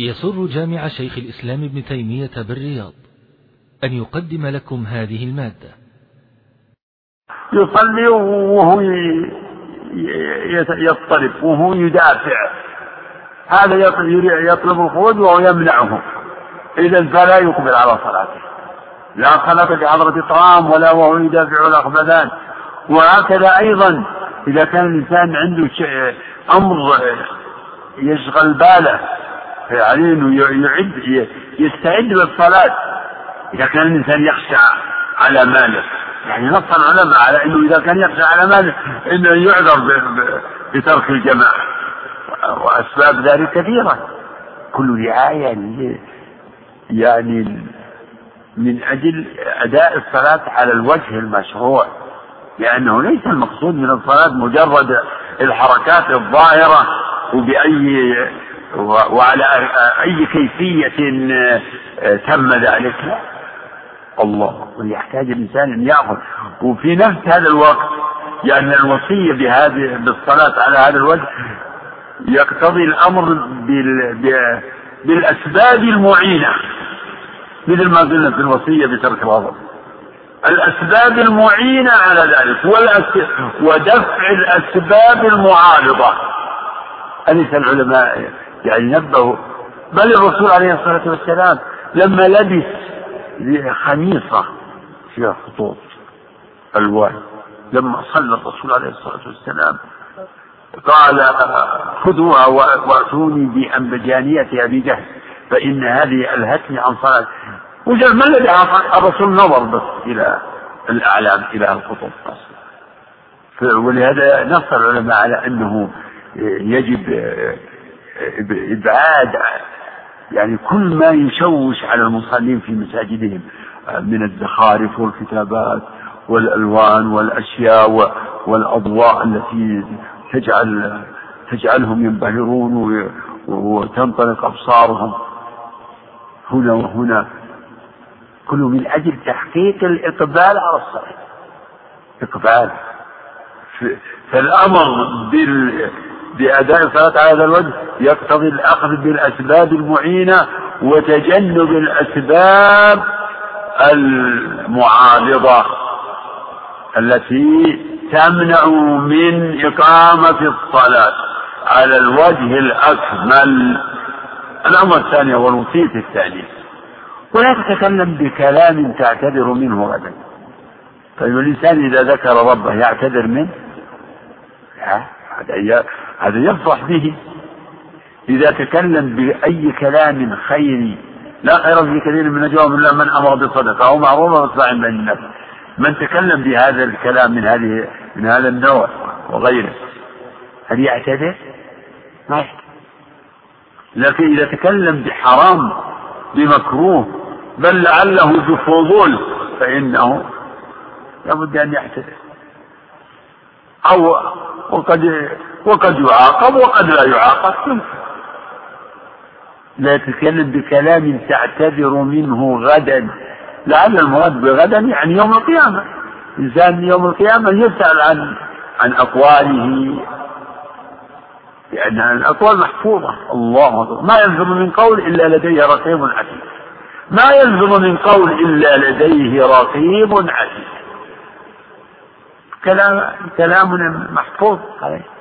يسر جامع شيخ الإسلام ابن تيمية بالرياض أن يقدم لكم هذه المادة. يصلي وهو يضطرب وهو يدافع هذا يطلب الخروج وهو يمنعه. إذا فلا يقبل على صلاته. لا صلاة بحضرة طعام ولا وهو يدافع الأخبثان وهكذا أيضا إذا كان الإنسان عنده شيء أمر يشغل باله انه يعد يستعد للصلاة. إذا كان الإنسان يخشى على ماله يعني نص العلماء على أنه إذا كان يخشى على ماله أنه يعذر بترك الجماعة. وأسباب ذلك كثيرة. كل رعاية يعني من أجل أداء الصلاة على الوجه المشروع. لأنه ليس المقصود من الصلاة مجرد الحركات الظاهرة وبأي وعلى أي كيفية تم ذلك؟ الله ويحتاج الإنسان أن يأخذ. وفي نفس هذا الوقت لأن يعني الوصية بهذه بالصلاة على هذا الوجه يقتضي الأمر بال بالأسباب المعينة. مثل ما قلنا في الوصية بترك الغضب. الأسباب المعينة على ذلك ودفع الأسباب المعارضة. أليس العلماء يعني نبهوا بل الرسول عليه الصلاة والسلام لما لبس خميصة فيها خطوط ألوان لما صلى الرسول عليه الصلاة والسلام قال خذوها واتوني بأنبجانية أبي جهل فإن هذه ألهتني عن صلاة. وجل ما الذي الرسول نظر بس إلى الأعلام إلى الخطوط ولهذا نص العلماء على أنه يجب إبعاد يعني كل ما يشوش على المصلين في مساجدهم من الزخارف والكتابات والألوان والأشياء والأضواء التي تجعل تجعلهم ينبهرون وتنطلق أبصارهم. هنا وهنا. كله من أجل تحقيق الإقبال على الصلاة. إقبال. فالأمر بال بأداء الصلاة على هذا الوجه يقتضي الأخذ بالأسباب المعينة وتجنب الأسباب المعارضة التي تمنع من إقامة الصلاة على الوجه الأكمل. الأمر الثاني هو الوصية الثانية. ولا تتكلم بكلام تعتذر منه غدا طيب الإنسان إذا ذكر ربه يعتذر منه؟ هذا هذا يفرح به إذا تكلم بأي كلام خيري لا خير في كثير من نجواهم إلا من أمر بصدقة أو معروف وإصلاح بين الناس. من تكلم بهذا الكلام من هذه من هذا النوع وغيره هل يعتذر؟ ما يعتذر. لكن إذا تكلم بحرام بمكروه بل لعله بفضول فإنه لابد أن يعتذر. أو وقد وقد يعاقب وقد لا يعاقب. لا تتكلم بكلام تعتذر منه غدا. لعل المراد بغدا يعني يوم القيامة. إنسان يوم القيامة يسأل عن عن أقواله. لأن الأقوال محفوظة. الله أكبر. ما يلزم من قول إلا لديه رقيب عتيد. ما يلزم من قول إلا لديه رقيب عتيد. كلام كلامنا محفوظ. عليه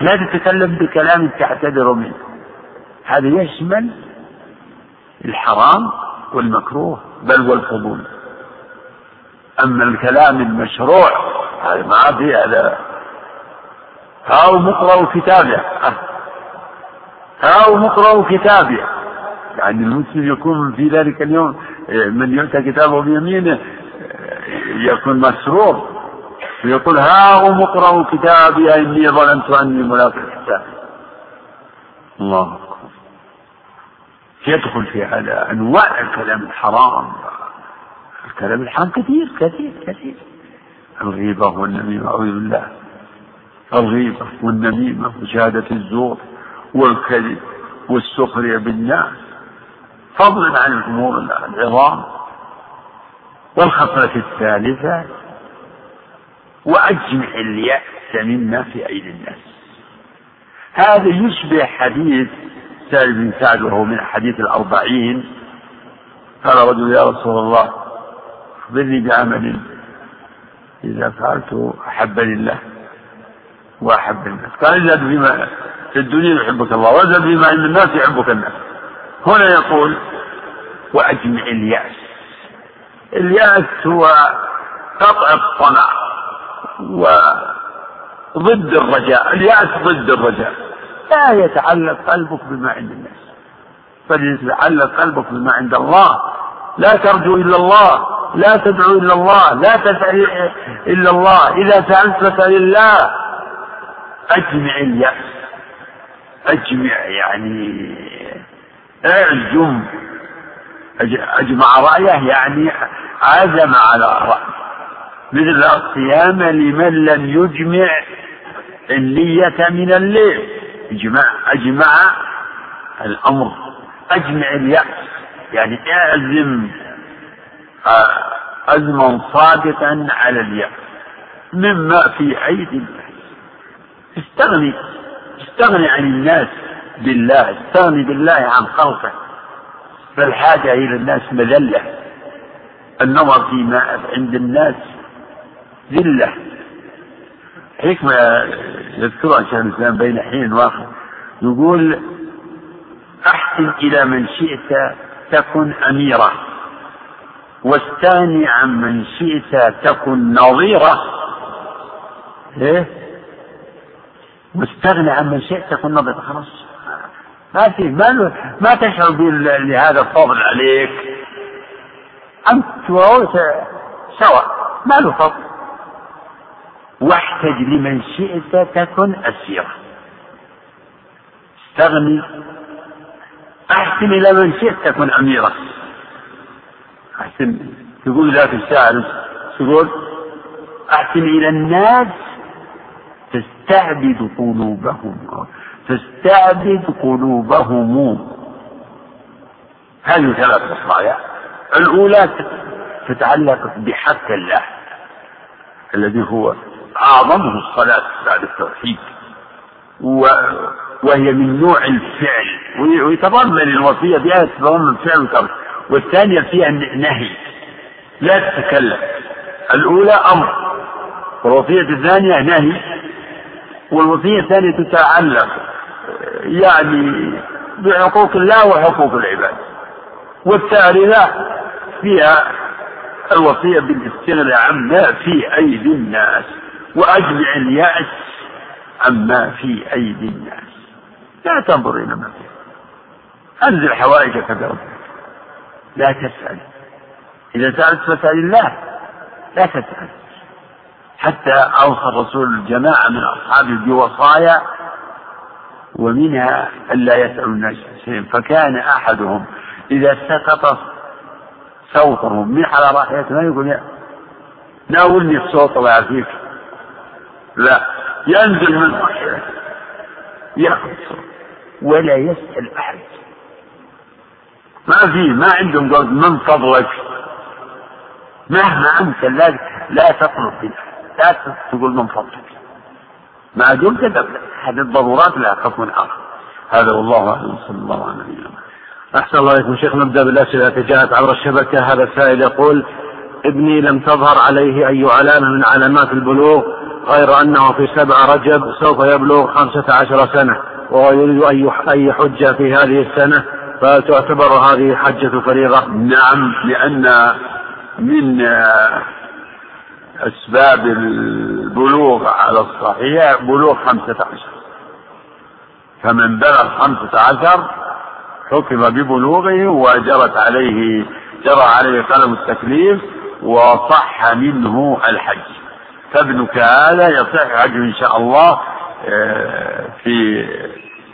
لا تتكلم بكلام تعتذر منه. هذا يشمل الحرام والمكروه بل والفضول أما الكلام المشروع هذا ما في هذا هاو مقرأ كتابه. هاو مقرأ كتابه. يعني المسلم يكون في ذلك اليوم من يؤتى كتابه بيمينه يكون مسرور. ويقول ها هم اقرأوا كتابي إني ظننت أني ملاق الحساب الله أكبر. يدخل في هذا أنواع الكلام الحرام. الكلام الحرام كثير كثير كثير. الغيبة والنميمة أعوذ بالله. الغيبة والنميمة وشهادة الزور والكذب والسخرية بالناس. فضلا عن الأمور العظام. والخطرة الثالثة وأجمع اليأس مما في أيدي الناس. هذا يشبه حديث سهل بن سعد وهو من حديث الأربعين. قال رجل يا رسول الله أخبرني بعمل. إذا فعلته أحبني الله وأحب الناس. قال ازداد فيما في الدنيا يحبك الله وازداد فيما عند الناس يحبك الناس. هنا يقول وأجمع اليأس. اليأس هو قطع الطمع. وضد الرجاء اليأس ضد الرجاء. لا يتعلق قلبك بما عند الناس. فليتعلق قلبك بما عند الله لا ترجو إلا الله لا تدعو إلا الله لا تسأل إلا الله إذا سألت فاسأل الله. أجمع اليأس. أجمع يعني أعجم. أجمع رأيه يعني عزم على رأيه مثل الصيام لمن لم يجمع النية من الليل. اجمع أجمع الأمر. أجمع اليأس. يعني اعزم عزما صادقا على اليأس. مما في أيدي الناس. استغني استغني عن الناس بالله. استغني بالله عن خلقه. فالحاجة إلى الناس مذلة. النظر فيما عند الناس ذلة. حكمة يذكرها شيخ الإسلام بين حين واخر يقول أحسن إلى من شئت تكن أميرة واستغني عن من شئت تكن نظيرة إيه؟ واستغني عن من شئت تكن نظيرة خلاص. ما في ما ما تشعر بهذا الفضل عليك. أنت وهو سواء ما له فضل. واحتج لمن شئت تكن أسيرة استغني. أحسن إلى من شئت تكن أميرة أحسن تقول ذاك الشاعر تقول أحسن إلى الناس تستعبد قلوبهم. تستعبد قلوبهم. هذه ثلاث وصايا الأولى تتعلق بحق الله الذي هو أعظمه الصلاة بعد التوحيد. وهي من نوع الفعل ويتضمن الوصية فيها تتضمن فعل وترك والثانية فيها نهي. لا تتكلم. الأولى أمر. والوصية الثانية نهي. والوصية الثانية تتعلق يعني بحقوق الله وحقوق العباد. والثالثة فيها الوصية بالاستغناء عما في أيدي الناس. وأجمع اليأس عما في أيدي الناس. لا تنظر إلى ما فيه أنزل حوائجك بربك لا تسأل. إذا سألت فاسأل الله. لا تسأل. حتى أوصى الرسول الجماعة من أصحابه بوصايا ومنها ألا يسألوا الناس شيئا. فكان أحدهم إذا سقط صوته من على راحلته ما يقول ناولني الصوت الله يعافيك لا ينزل من ياخذ ولا يسأل أحد. ما في ما عندهم قول من فضلك؟ مهما أنت لا لا تطلب لا تقول من فضلك. ما دمت هذه الضرورات لها حكم آخر. هذا والله أعلم صلى الله عليه وسلم. أحسن الله إليكم شيخ نبدأ بالأسئلة. التي جاءت عبر الشبكة هذا السائل يقول ابني لم تظهر عليه أي علامة من علامات البلوغ. غير أنه في سبع رجب سوف يبلغ خمسة عشر سنة وهو يريد أي حجة في هذه السنة فهل تعتبر هذه حجة فريضة؟ نعم لأن من أسباب البلوغ على الصحيح بلوغ خمسة عشر فمن بلغ خمسة عشر حكم ببلوغه وجرت عليه جرى عليه قلم التكليف وصح منه الحج فابنك هذا يصح حجه إن شاء الله آه، في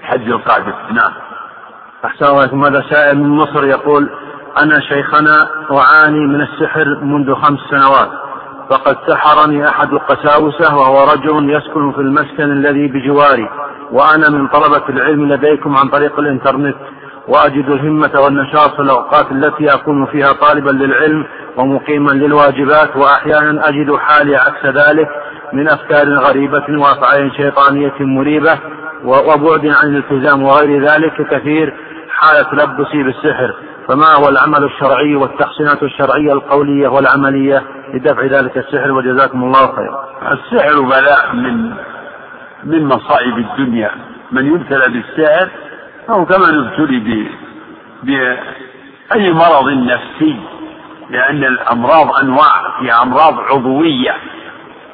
حج القادم نعم. أحسن الله هذا سائل من مصر يقول أنا شيخنا أعاني من السحر منذ خمس سنوات فقد سحرني أحد القساوسة وهو رجل يسكن في المسكن الذي بجواري وأنا من طلبة العلم لديكم عن طريق الإنترنت. وأجد الهمة والنشاط في الأوقات التي أكون فيها طالبا للعلم ومقيما للواجبات وأحيانا أجد حالي عكس ذلك من أفكار غريبة وأفعال شيطانية مريبة وبعد عن الالتزام وغير ذلك كثير حال تلبسي بالسحر. فما هو العمل الشرعي والتحسينات الشرعية القولية والعملية لدفع ذلك السحر؟ وجزاكم الله خيرا. السحر بلاء من من مصائب الدنيا. من يبتلى بالسحر أو كمن ابتلي بأي مرض نفسي لأن الأمراض أنواع في أمراض عضوية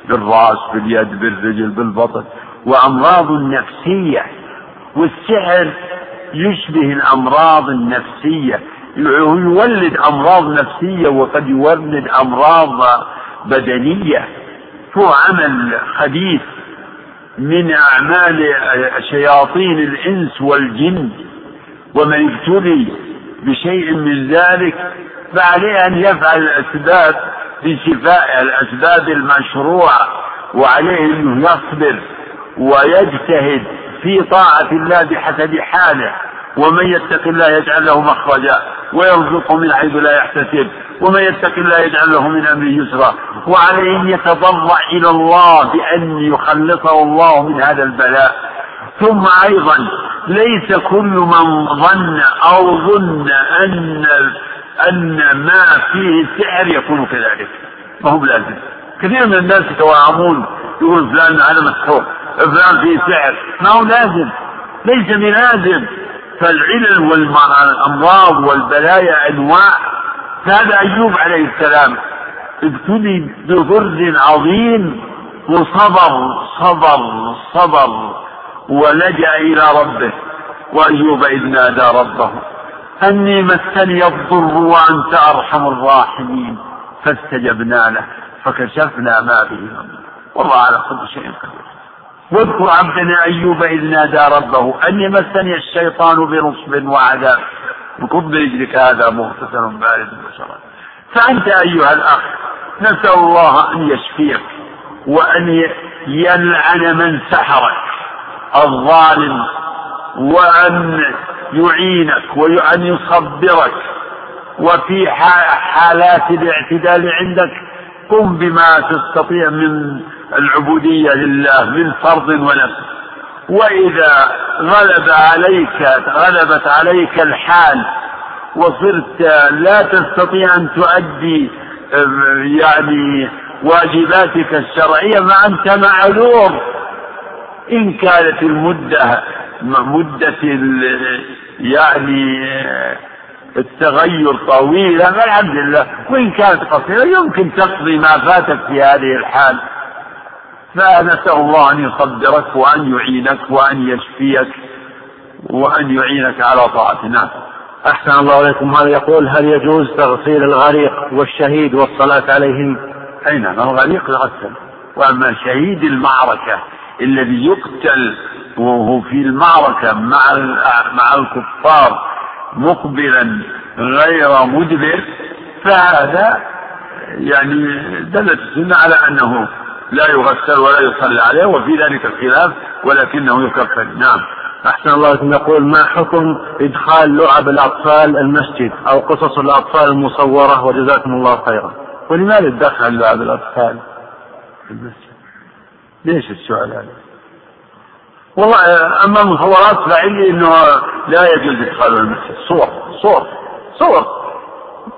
بالرأس باليد بالرجل بالبطن وأمراض نفسية والسحر يشبه الأمراض النفسية يولد أمراض نفسية وقد يولد أمراض بدنية. هو عمل خبيث. من أعمال شياطين الإنس والجن ومن ابتلي بشيء من ذلك فعليه أن يفعل الأسباب لشفاء الأسباب المشروعة وعليه أنه يصبر ويجتهد في طاعة الله بحسب حاله ومن يتق الله يجعل له مخرجا ويرزقه من حيث لا يحتسب. ومن يتق الله يجعل له من أمره يسرا. وعليه ان يتضرع إلى الله بأن يخلصه الله من هذا البلاء. ثم أيضا ليس كل من ظن أو ظن أن أن ما فيه سحر يكون كذلك. ما هو بلازم كثير من الناس يتوهمون يقول فلان أنا مسحور فلان فيه سحر. ما هو لازم؟ ليس بلازم فالعلل والأمراض والبلايا أنواع هذا أيوب عليه السلام ابتلي بضر عظيم وصبر صبر صبر ولجأ إلى ربه وأيوب إذ نادى ربه أني مسني الضر وأنت أرحم الراحمين فاستجبنا له فكشفنا ما به والله على كل شيء قدير. واذكر عبدنا أيوب إذ نادى ربه أني مسني الشيطان بنصب وعذاب. بكب رجلك هذا مغتسل بارد وشراب فأنت أيها الأخ نسأل الله أن يشفيك وأن يلعن من سحرك الظالم وأن يعينك وأن يصبرك. وفي حالات الاعتدال عندك قم بما تستطيع من العبودية لله من فرض ونفس. وإذا غلب عليك غلبت عليك الحال وصرت لا تستطيع أن تؤدي يعني واجباتك الشرعية ما أنت معذور إن كانت المدة مدة يعني التغير طويلة فالحمد لله. وإن كانت قصيرة يمكن تقضي ما فاتك في هذه الحال. فنسأل الله أن يصبرك وأن يعينك وأن يشفيك وأن يعينك على طاعته. نعم. أحسن الله إليكم. هذا يقول هل يجوز تغسيل الغريق والشهيد والصلاة عليهم؟ أي نعم الغريق يغسل وأما شهيد المعركة الذي يقتل وهو في المعركة مع مع الكفار مقبلا غير مدبر فهذا يعني دلت السنة على أنه لا يغسل ولا يصلى عليه وفي ذلك الخلاف ولكنه يكفن نعم. أحسن الله لكم يقول ما حكم إدخال لعب الأطفال المسجد أو قصص الأطفال المصورة؟ وجزاكم الله خيرا. ولماذا تدخل لعب الأطفال المسجد؟ ليش السؤال هذا؟ والله أما المصورات فعلي أنه لا يجوز إدخال المسجد. صور صور صور.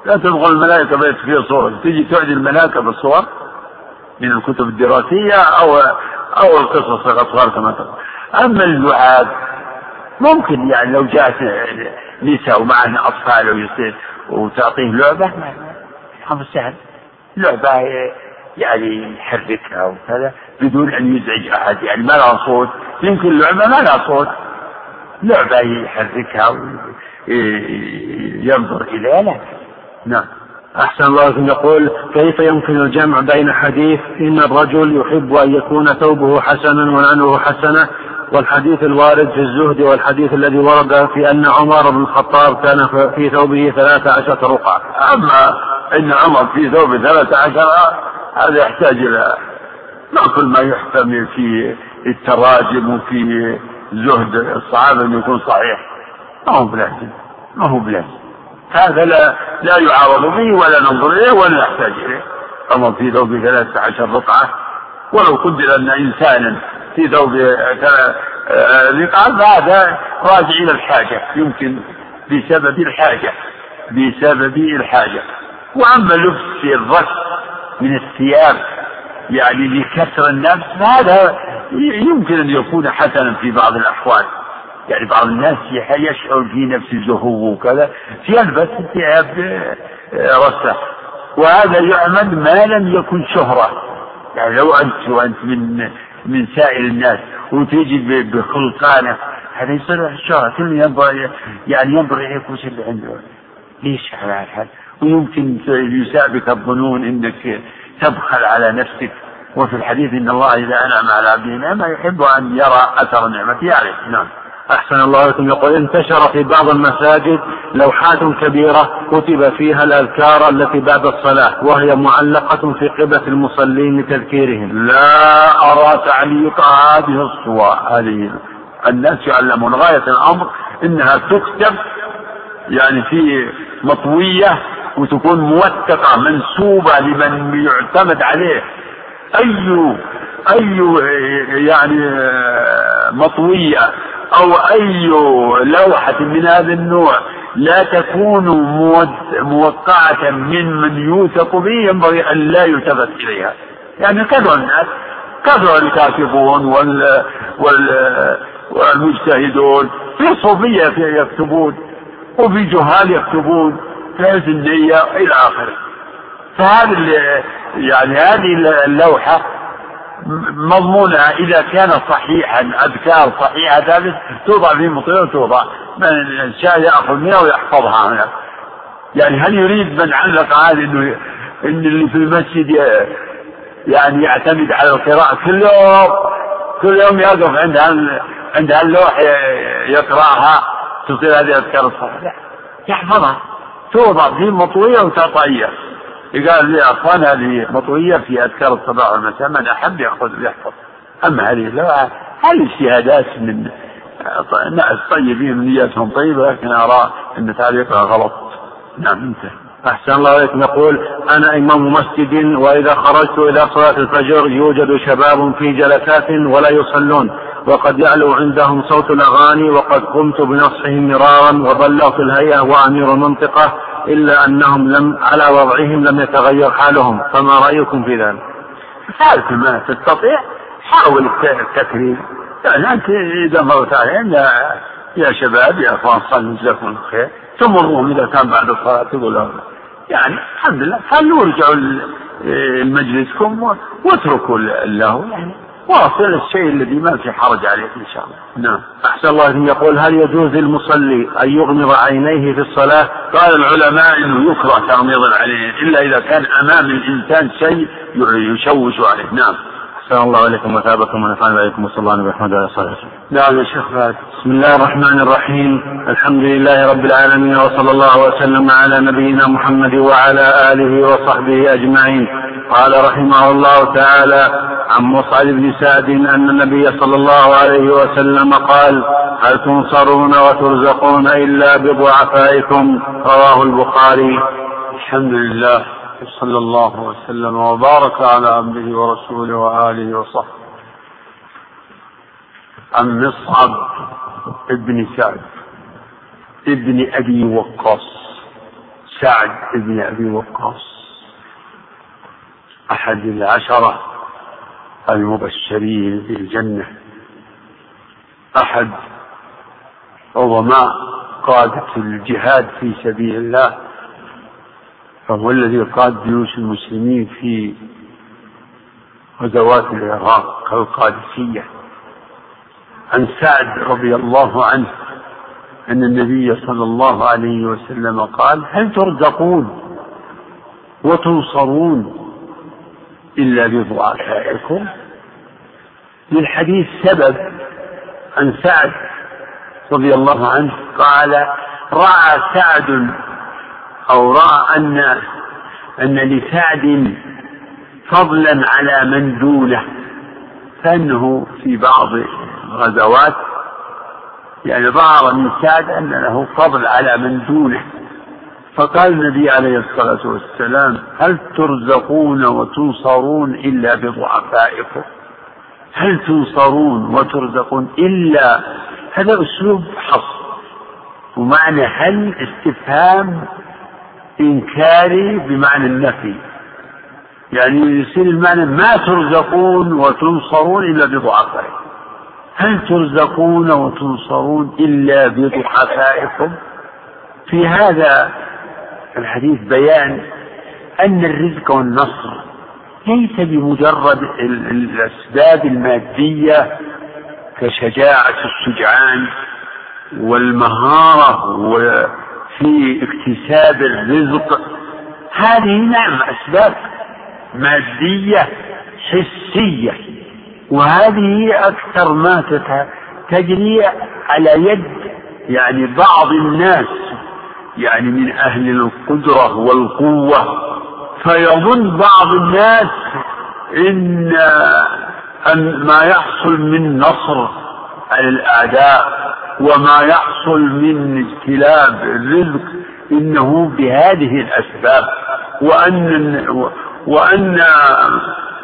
لا تدخل الملائكة بيت فيه صور. تجي تعدي الملائكة بالصور. من الكتب الدراسية أو أو القصص الأطفال كما تقول. أما اللعاب ممكن يعني لو جاءت نساء ومعهن أطفال ويصير وتعطيه لعبة ما سهل لعبة يعني يحركها وكذا بدون أن يزعج أحد. يعني ما لها صوت يمكن لعبة ما لها صوت. لعبة يحركها وينظر إليها لا. نعم. أحسن الله يقول كيف يمكن الجمع بين حديث إن الرجل يحب أن يكون ثوبه حسنا ونعله حسنة والحديث الوارد في الزهد والحديث الذي ورد في أن عمر بن الخطاب كان في ثوبه ثلاث عشرة رقعة. أما إن عمر في ثوبه ثلاث عشرة هذا يحتاج إلى ما كل ما يحتمل في التراجم وفي زهد الصحابة يكون صحيح. ما هو بلازم. ما هو بلازم. هذا لا لا يعارض به ولا ننظر إليه ولا نحتاج إليه. أما في ثوب ثلاثة عشر رقعة ولو قدر أن إنسانا في ثوب آه، قال هذا راجع إلى الحاجة. يمكن بسبب الحاجة بسبب الحاجة. وأما لبس الرش من الثياب يعني لكسر النفس هذا يمكن أن يكون حسنا في بعض الأحوال. يعني بعض الناس يشعر في نفسه زهو وكذا؟ يلبس ثياب آه، رسة وهذا يعمل ما لم يكن شهرة. يعني لو أنت وأنت من من سائر الناس وتيجي بخلقانة هذا يصير شهرة. كل ينبغي يعني ينبغي إليك وش اللي عنده. ليش على هالحال ويمكن يسابك الظنون إنك تبخل على نفسك. وفي الحديث إن الله إذا أنعم على عبده نعمة يحب أن يرى أثر نعمته عليه. نعم. أحسن الله لكم. يقول انتشر في بعض المساجد لوحات كبيرة كتب فيها الأذكار التي بعد الصلاة وهي معلقة في قبلة المصلين لتذكيرهم. لا أرى تعليق هذه الصور. هذه الناس يعلمون. غاية الأمر إنها تكتب يعني في مطوية وتكون موثقة منسوبة لمن يعتمد عليه. أي أي يعني مطوية. أو أي لوحة من هذا النوع لا تكون موقعة من من يوثق به ينبغي أن لا يلتفت إليها. يعني كثر الناس كثر الكاتبون وال وال والمجتهدون في صوفية يكتبون وفي جهال يكتبون في النية إلى آخره. فهذه يعني هذه اللوحة مضمونها إذا كان صحيحا أذكار صحيحة ثابت توضع في مطير وتوضع. من شاء يأخذ منها ويحفظها. هنا يعني هل يريد من علق هذه إنه إن اللي في المسجد يعني يعتمد على القراءة؟ كل يوم كل يوم يقف عند عند هاللوح يقرأها تصير هذه أذكار الصلاة لا يحفظها. توضع في مطوية وتطير. قال لي اخوان هذه مطوية في أذكار الصباح والمساء من أحب ياخذ يحفظ. أما هذه اللوحه هذه اجتهادات من ناس طيبين نياتهم طيبة لكن أرى أن تعليقها غلط. نعم انتهى. أحسن الله عليكم يقول أنا إمام مسجد وإذا خرجت إلى صلاة الفجر يوجد شباب في جلسات ولا يصلون وقد يعلو عندهم صوت الأغاني وقد قمت بنصحهم مرارا وبلغت الهيئة وأمير المنطقة إلا أنهم لم على وضعهم لم يتغير حالهم فما رأيكم في ذلك؟ حالك ما تستطيع؟ حاول التكريم يعني أنت إذا مرت عليهم يا شباب يا أخوان صلوا جزاكم الله خير. تمرهم إذا كان بعد الصلاة تقول لهم يعني الحمد لله خلوا ارجعوا لمجلسكم واتركوا له. يعني واصل الشيء الذي ما في حرج عليه إن شاء الله. نعم. أحسن الله يقول هل يجوز للمصلي أن يغمض عينيه في الصلاة؟ قال العلماء إنه يكره تغميض العينين إلا إذا كان أمام الإنسان شيء يشوش عليه. نعم. أحسن الله عليكم وثابكم ونفعنا عليكم وصلى الله عليه وسلم على صالح نعم يا شيخ بسم الله الرحمن الرحيم. الحمد لله رب العالمين وصلى الله وسلم على نبينا محمد وعلى آله وصحبه أجمعين. قال رحمه الله تعالى عن مصعب بن سعد أن النبي صلى الله عليه وسلم قال هل تنصرون وترزقون إلا بضعفائكم؟ رواه البخاري. الحمد لله. صلى الله وسلم وبارك على عبده ورسوله وآله وصحبه. عن مصعب ابن سعد ابن أبي وقاص. سعد ابن أبي وقاص. أحد العشرة المبشرين بالجنة. أحد عظماء قادة الجهاد في سبيل الله. فهو الذي قاد جيوش المسلمين في غزوات العراق كالقادسية. عن سعد رضي الله عنه أن النبي صلى الله عليه وسلم قال هل ترزقون وتنصرون إلا بضعفائكم للحديث سبب عن سعد رضي الله عنه قال رأى سعد أو رأى أن أن لسعد فضلا على من دونه فأنه في بعض الغزوات يعني ظهر من سعد أن له فضل على من دونه. فقال النبي عليه الصلاة والسلام هل ترزقون وتنصرون إلا بضعفائكم؟ هل تنصرون وترزقون إلا؟ هذا أسلوب حصر ومعنى هل استفهام إنكاري بمعنى النفي. يعني يصير المعنى ما ترزقون وتنصرون إلا بضعفائكم. هل ترزقون وتنصرون إلا بضعفائكم؟ في هذا الحديث بيان أن الرزق والنصر ليس بمجرد الأسباب المادية كشجاعة الشجعان والمهارة في اكتساب الرزق. هذه نعم أسباب مادية حسية وهذه أكثر ما تجري على يد يعني بعض الناس يعني من أهل القدرة والقوة. فيظن بعض الناس إن أن ما يحصل من نصر على الأعداء وما يحصل من اجتلاب الرزق إنه بهذه الأسباب. وأن وأن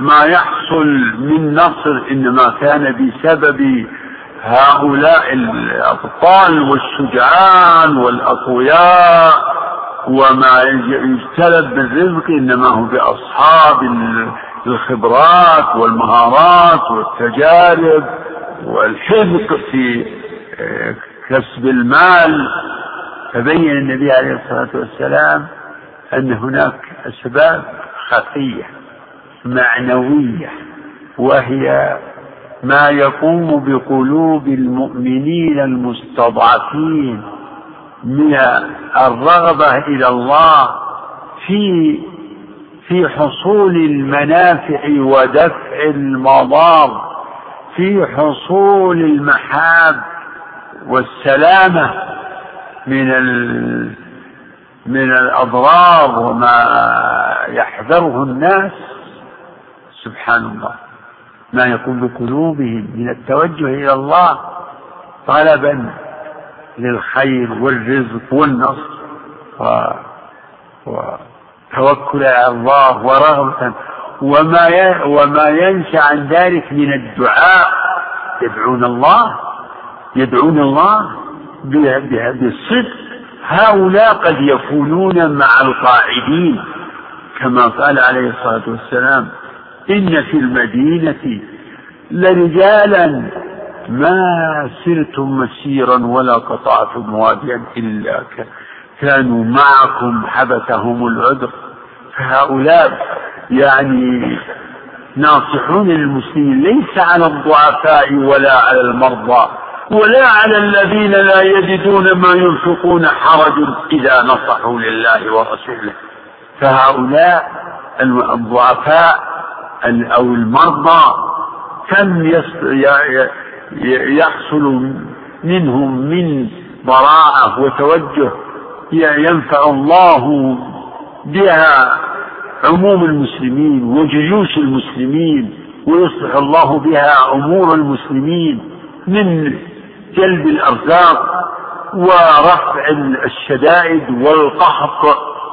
ما يحصل من نصر إنما كان بسبب هؤلاء الأبطال والشجعان والأقوياء وما يجتلب بالرزق إنما هو بأصحاب الخبرات والمهارات والتجارب والحذق في كسب المال فبين النبي عليه الصلاة والسلام أن هناك أسباب خفية معنوية وهي ما يقوم بقلوب المؤمنين المستضعفين من الرغبة إلى الله في في حصول المنافع ودفع المضار في حصول المحاب والسلامة من ال من الأضرار وما يحذره الناس. سبحان الله. ما يكون بقلوبهم من التوجه إلى الله طلبا للخير والرزق والنصر و... وتوكل على الله ورغبة. وما ي... وما ينشأ عن ذلك من الدعاء. يدعون الله يدعون الله بالصدق. هؤلاء قد يكونون مع القاعدين. كما قال عليه الصلاة والسلام إن في المدينة لرجالا ما سرتم مسيرا ولا قطعتم واديا إلا كانوا معكم حبسهم العذر. فهؤلاء يعني ناصحون للمسلمين ليس على الضعفاء ولا على المرضى. ولا على الذين لا يجدون ما ينفقون حرج إذا نصحوا لله ورسوله. فهؤلاء الضعفاء أو المرضى كم يحصل منهم من براعة وتوجه ينفع الله بها عموم المسلمين وجيوش المسلمين ويصلح الله بها أمور المسلمين من جلب الأرزاق ورفع الشدائد والقحط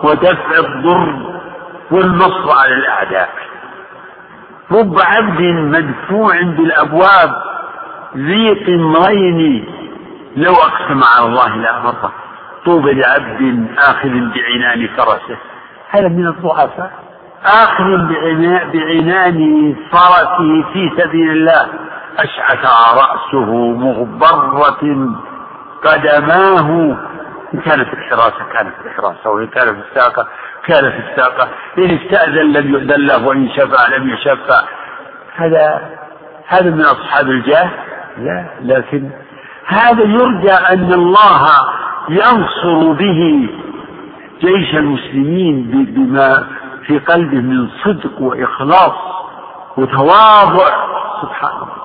ودفع الضر والنصر على الأعداء. رب عبد مدفوع بالأبواب ذي قمرين لو أقسم على الله لأبره طوبى لعبد آخذ بعنان فرسه. هذا من الضعفاء؟ آخذ بعنان فرسه في سبيل الله. أشعث رأسه مغبرة قدماه. إن كان في الحراسة كان في الحراسة وإن كان في الساقة كان في الساقة. إن استأذن لم يؤذن له وإن شفع لم يشفع. هذا هذا من أصحاب الجاه؟ لا لكن هذا يرجى أن الله ينصر به جيش المسلمين بما في قلبه من صدق وإخلاص وتواضع. سبحان الله.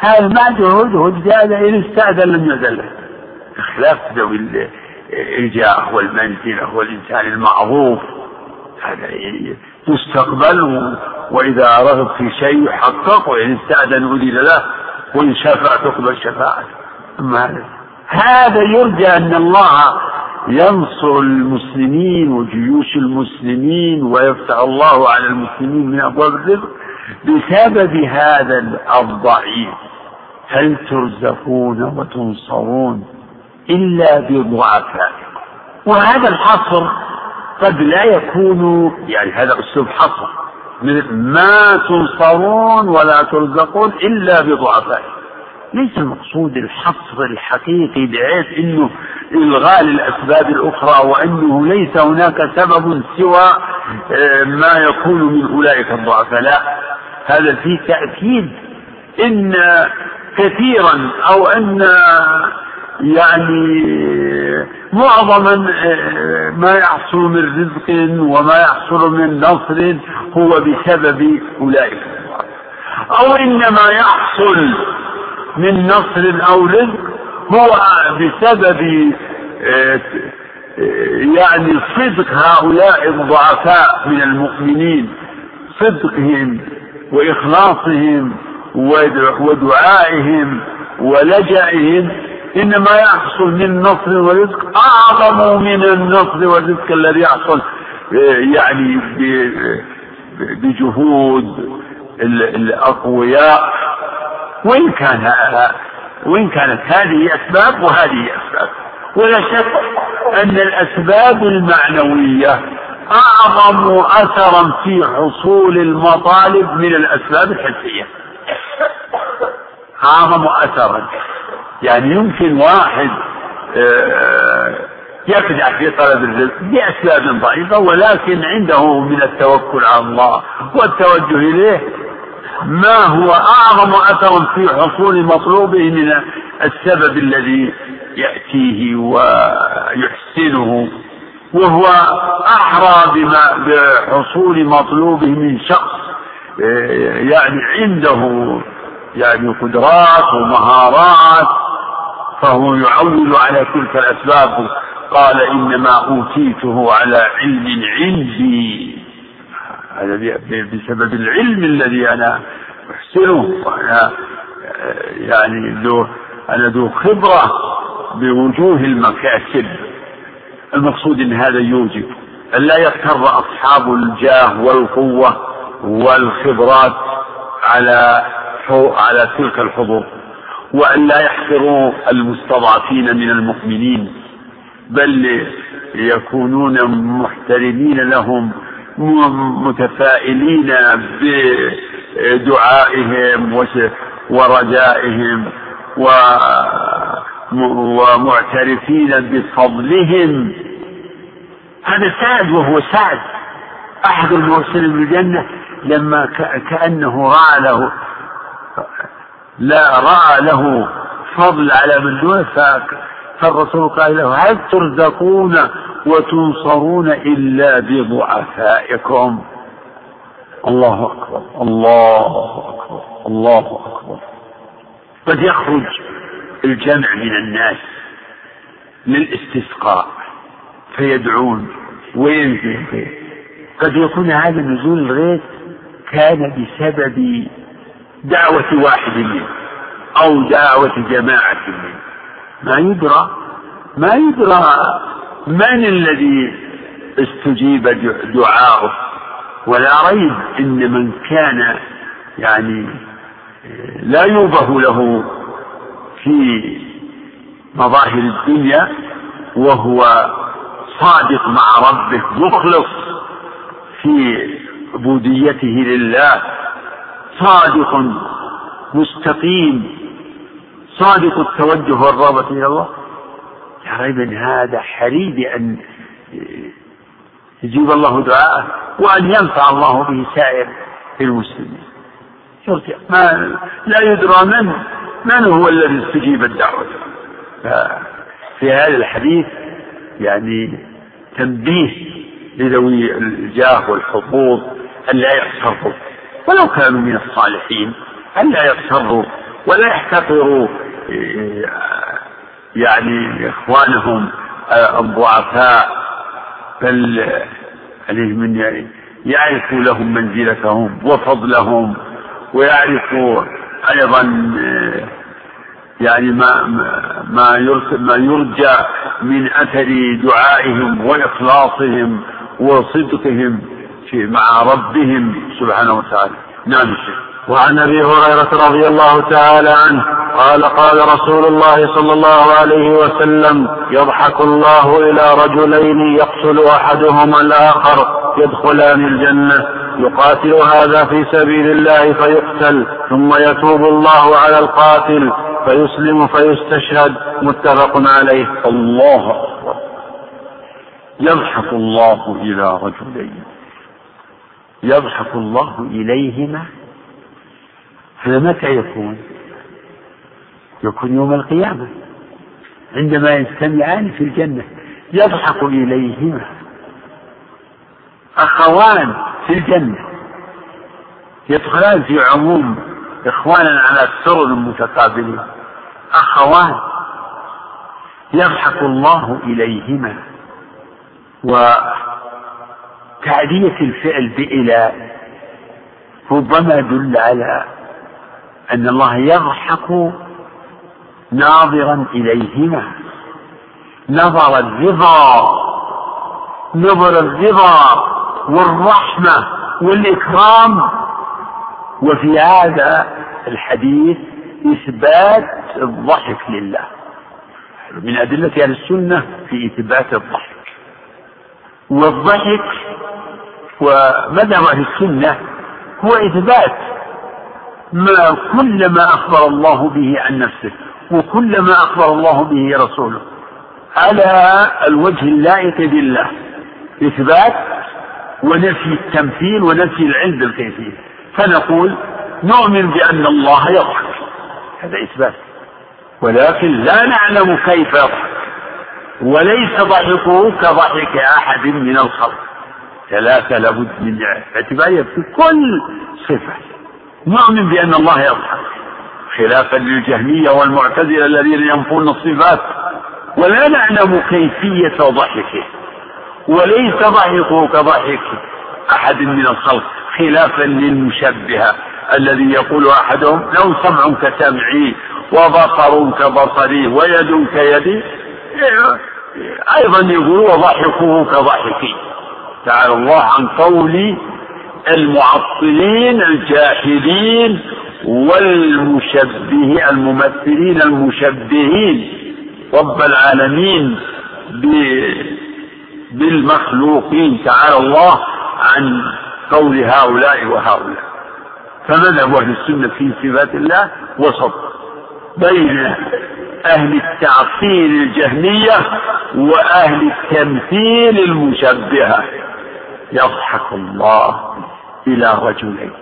هذا ما جهود هدهد هذا إن استأذن لم يأذن بخلاف ذوي الجاه والمنزلة والإنسان المعروف. هذا يستقبل وإذا رغب في شيء يحقق وإن استأذن أذن له وإن شفع تقبل شفاعته. أما هذا. هذا يرجى أن الله ينصر المسلمين وجيوش المسلمين ويفتح الله على المسلمين من أبواب الرزق بسبب هذا الضعيف. هل ترزقون وتنصرون إلا بضعفائكم؟ وهذا الحصر قد لا يكون يعني هذا أسلوب حصر ما تنصرون ولا ترزقون إلا بضعفائكم. ليس المقصود الحصر الحقيقي بحيث إنه إلغاء للأسباب الأخرى وإنه ليس هناك سبب سوى آه، ما يكون من أولئك الضعفاء لا. هذا فيه تأكيد إن كثيرا أو أن يعني معظما ما يحصل من رزق وما يحصل من نصر هو بسبب أولئك. أو إنما يحصل من نصر أو رزق هو بسبب يعني صدق هؤلاء الضعفاء من المؤمنين صدقهم وإخلاصهم ودعائهم ولجئهم إنما يحصل من نصر ورزق أعظم من النصر والرزق الذي يحصل يعني بجهود الأقوياء. وإن كان وإن كانت هذه أسباب وهذه أسباب. ولا شك أن الأسباب المعنوية أعظم اثرا في حصول المطالب من الأسباب الحسية. أعظم أثرا يعني يمكن واحد آه، يخدع في طلب الرزق بأسباب ضعيفة ولكن عنده من التوكل على الله والتوجه إليه ما هو أعظم أثر في حصول مطلوبه من السبب الذي يأتيه ويحسنه وهو أحرى بما بحصول مطلوبه من شخص آه، يعني عنده يعني قدرات ومهارات فهو يعول على تلك الأسباب. قال إنما أوتيته على علم عندي. هذا بسبب العلم الذي أنا أحسنه. وأنا يعني ذو أنا ذو خبرة بوجوه المكاسب. المقصود أن هذا يوجب أن لا يغتر أصحاب الجاه والقوة والخبرات على على تلك الحضور وأن لا يحقروا المستضعفين من المؤمنين بل يكونون محترمين لهم متفائلين بدعائهم ورجائهم ومعترفين بفضلهم. هذا سعد وهو سعد أحد المرسلين بالجنة لما كأنه رأى له لا رأى له فضل على من دونه فالرسول قال له هل ترزقون وتنصرون إلا بضعفائكم الله أكبر الله أكبر الله أكبر. قد يخرج الجمع من الناس للاستسقاء فيدعون وينزل قد يكون هذا نزول الغيث كان بسبب دعوة واحد منه أو دعوة جماعة منه ما يدرى ما يدرى من الذي استجيب دعاؤه. ولا ريب إن من كان يعني لا يوبه له في مظاهر الدنيا وهو صادق مع ربه مخلص في عبوديته لله. صادق مستقيم صادق التوجه والرغبة إلى الله. يا ريب هذا حري بأن يجيب الله دعاءه وأن ينفع الله به سائر المسلمين. ما لا يدرى من من هو الذي استجيب الدعوة. في هذا الحديث يعني تنبيه لذوي الجاه والحظوظ أن لا يغتروا ولو كانوا من الصالحين ألا يغتروا ولا يحتقروا يعني إخوانهم الضعفاء بل عليهم من يعني يعرفوا لهم منزلتهم وفضلهم ويعرفوا أيضا يعني ما ما ما يرجى من أثر دعائهم وإخلاصهم وصدقهم. في مع ربهم سبحانه وتعالى. نعم الشيخ وعن أبي هريرة رضي الله تعالى عنه قال قال رسول الله صلى الله عليه وسلم يضحك الله إلى رجلين يقتل أحدهما الآخر يدخلان الجنة يقاتل هذا في سبيل الله فيقتل ثم يتوب الله على القاتل فيسلم فيستشهد متفق عليه. الله أكبر. يضحك الله إلى رجلين. يضحك الله إليهما هذا متى يكون يكون يوم القيامة عندما يجتمعان في الجنة. يضحك إليهما أخوان في الجنة. يدخلان في عموم إخوانا على السرر المتقابلين. أخوان يضحك الله إليهما. وتعدية الفعل بإلى ربما دل على أن الله يضحك ناظرا إليهما. نظر الرضا نظر الرضا والرحمة والإكرام. وفي هذا الحديث إثبات الضحك لله. من أدلة أهل السنة في إثبات الضحك. والضحك ومذهب أهل السنة هو إثبات ما كل ما أخبر الله به عن نفسه وكل ما أخبر الله به رسوله على الوجه اللائق بالله. إثبات ونفي التمثيل ونفي العلم بالكيفية. فنقول نؤمن بأن الله يضحك. هذا إثبات. ولكن لا نعلم كيف يضحك. وليس ضحكه كضحك أحد من الخلق. ثلاثة لابد من اعتبارها في كل صفة. نؤمن بأن الله يضحك خلافا للجهمية والمعتزلة الذين ينفون الصفات. ولا نعلم كيفية ضحكه وليس ضحكه كضحك أحد من الخلق. خلافا للمشبهة الذي يقول أحدهم لو سمع كسمعي وبصر كبصري ويد كيدي أيضا يقول وضحكه كضحكي تعالى الله عن قول المعطلين الجاحدين والمشبه الممثلين المشبهين رب العالمين بالمخلوقين. تعالى الله عن قول هؤلاء وهؤلاء. فمذهب أهل السنة في صفات الله وسط بين أهل التعطيل الجهمية وأهل التمثيل المشبهة. يضحك الله إلى رجلين.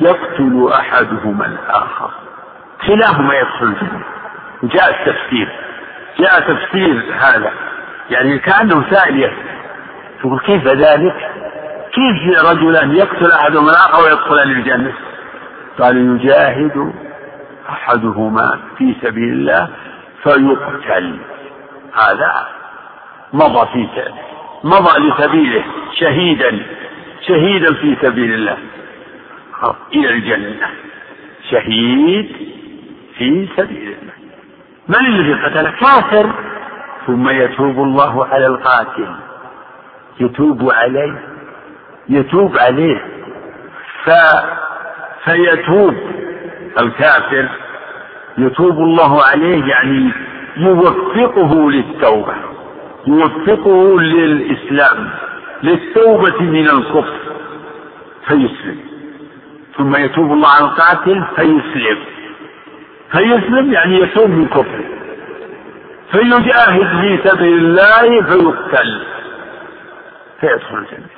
يقتل أحدهما الآخر. كلاهما يدخل الجنة. وجاء التفسير. جاء تفسير هذا. يعني كأنه سائل يسأل. تقول كيف ذلك؟ كيف رجلان يقتل أحدهما الآخر ويدخلان الجنة؟ قال يجاهد أحدهما في سبيل الله فيقتل. هذا مضى في مضى لسبيله شهيدا شهيدا في سبيل الله. إلى الجنة. شهيد في سبيل الله. من الذي قتله؟ كافر. ثم يتوب الله على القاتل. يتوب عليه يتوب عليه. ف فيتوب. الكافر يتوب الله عليه يعني يوفقه للتوبة يوفقه للإسلام للتوبة من الكفر فيسلم. ثم يتوب الله على القاتل فيسلم. فيسلم يعني يتوب من كفره فيجاهد في سبيل الله فيقتل. فيدخل الجنة.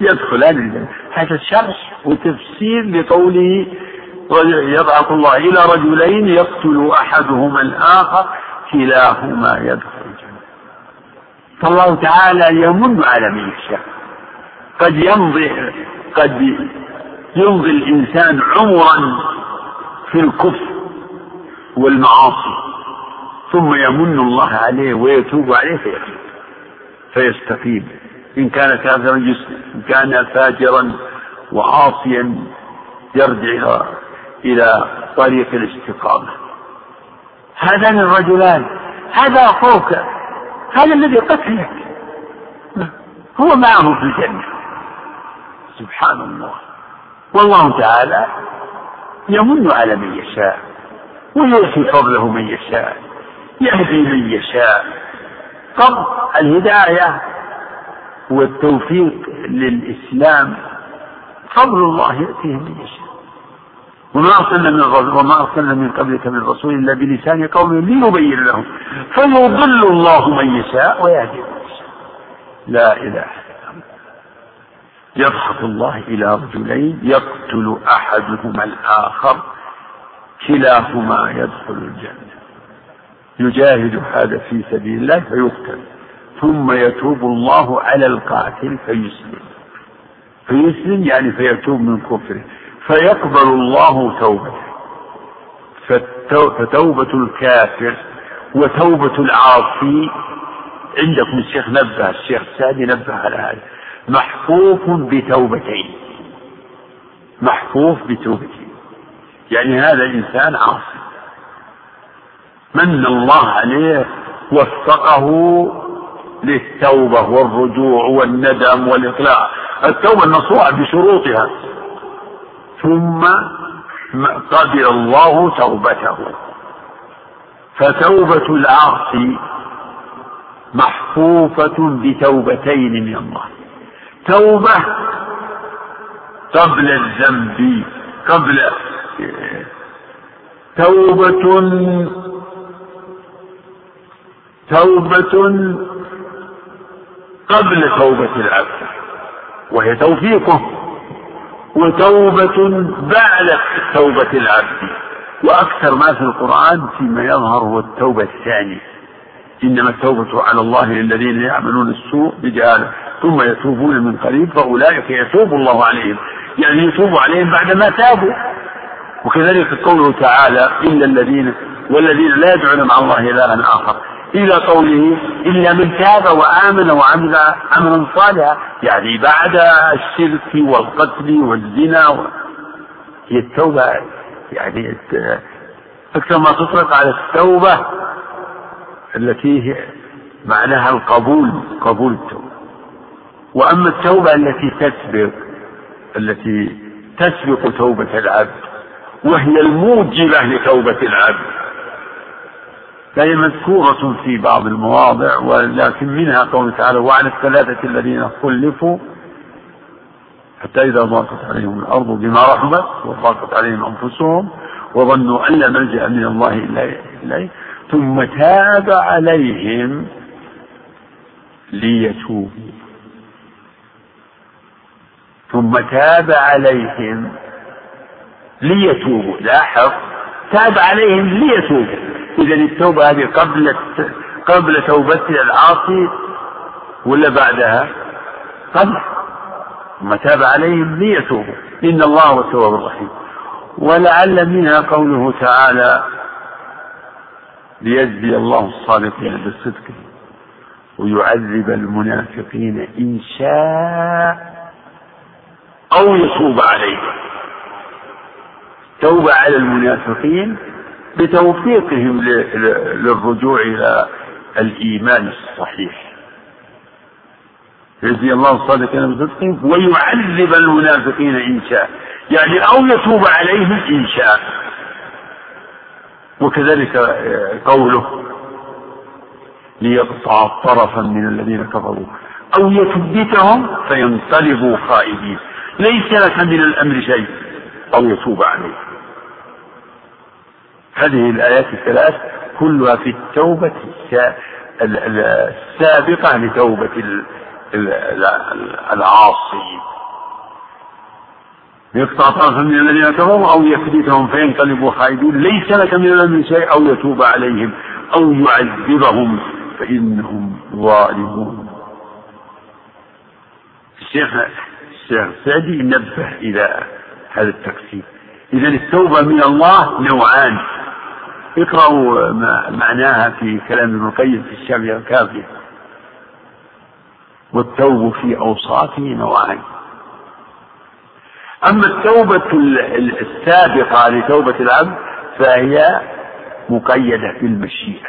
يدخلان الجنة. هذا شرح وتفسير لقوله يبعث الله إلى رجلين يقتل أحدهما الآخر كلاهما يدخل الجنة. فالله تعالى يمن على من يشاء. قد يمضي قد يمضي الإنسان عمرا في الكفر والمعاصي ثم يمن الله عليه ويتوب عليه فيتوب فيستقيم. إن كان كافرا يسلم إن كان فاجرا وعاصيا يرجع إلى طريق الاستقامة. هذان الرجلان هذا أخوك هذا الذي قتلك. هو معه في الجنة. سبحان الله. والله تعالى يمن على من يشاء ويؤتي فضله من يشاء يهدي من يشاء. طب الهداية والتوفيق للإسلام فضل الله يأتيه من يشاء. وما أرسلنا من وما أرسلنا من قبلك من رسول إلا بلسان قوم ليبين لهم. فيضل الله من يشاء ويهدي من يشاء. لا إله إلا الله. يضحك الله إلى رجلين يقتل أحدهما الآخر كلاهما يدخل الجنة. يجاهد هذا في سبيل الله فيقتل. ثم يتوب الله على القاتل فيسلم. فيسلم يعني فيتوب من كفره. فيقبل الله توبته. فتوبة الكافر وتوبة العاصي عندكم الشيخ نبه الشيخ السعدي نبه على هذا محفوف بتوبتين. محفوف بتوبتين. يعني هذا الإنسان عاصي. من الله عليه وفقه للتوبة والرجوع والندم والإقلاع. التوبة النصوحة بشروطها. ثم قبل الله توبته. فتوبة العاصي محفوفة بتوبتين من الله. توبة قبل الذنب قبل توبة توبة قبل توبة العبد وهي توفيقه. وتوبة بعد توبة العبد. وأكثر ما في القرآن فيما يظهر هو التوبة الثانية. إنما التوبة على الله للذين يعملون السوء بجهالة. ثم يتوبون من قريب فأولئك يتوب الله عليهم. يعني يتوب عليهم بعدما تابوا. وكذلك قوله تعالى إلا الذين والذين لا يدعون مع الله إلها آخر. إلى قوله إلا من تاب وآمن وعمل عملا صالحا يعني بعد الشرك والقتل والزنا. هي التوبة يعني أكثر ما تطلق على التوبة التي معناها القبول قبول التوبة وأما التوبة التي تسبق التي تسبق توبة العبد وهي الموجبة لتوبة العبد فهي مذكورة في بعض المواضع ولكن منها قوله تعالى وعلى الثلاثة الذين خلفوا حتى إذا ضاقت عليهم الأرض بما رحبت وضاقت عليهم أنفسهم وظنوا أن لا ملجأ من الله إلا إليه ثم تاب عليهم ليتوبوا. ثم تاب عليهم ليتوبوا لاحظ تاب عليهم ليتوبوا. إذا التوبة هذه قبل قبل توبة العاصي ولا بعدها؟ قبل. ثم تاب عليهم ليتوبوا. إن الله هو التواب الرحيم ولعل منها قوله تعالى ليجزي الله الصادقين بالصدق ويعذب المنافقين إن شاء أو يتوب عليهم. توبة على المنافقين بتوفيقهم للرجوع إلى الإيمان الصحيح. يجزي الله الصادقين بصدقهم ويعذب المنافقين إن شاء. يعني أو يتوب عليهم إن شاء. وكذلك قوله ليقطع طرفا من الذين كفروا. أو يثبتهم فينقلبوا خائبين. ليس لك من الأمر شيء أو يتوب عليهم. هذه الآيات الثلاث كلها في التوبة السابقة لتوبة العاصي. يقطع طرفا من الذين كفروا أو يكبتهم فينقلبوا خائبين ليس لك من الأمر شيء أو يتوب عليهم أو يعذبهم فإنهم ظالمون. الشيخ الشيخ سعدي نبه إلى هذا التقسيم. إذا التوبة من الله نوعان. اقرأوا معناها في كلام ابن القيم في الشافعية الكافية والتوب في أوصافه نوعين أما التوبة السابقة لتوبة العبد فهي مقيدة بالمشيئة.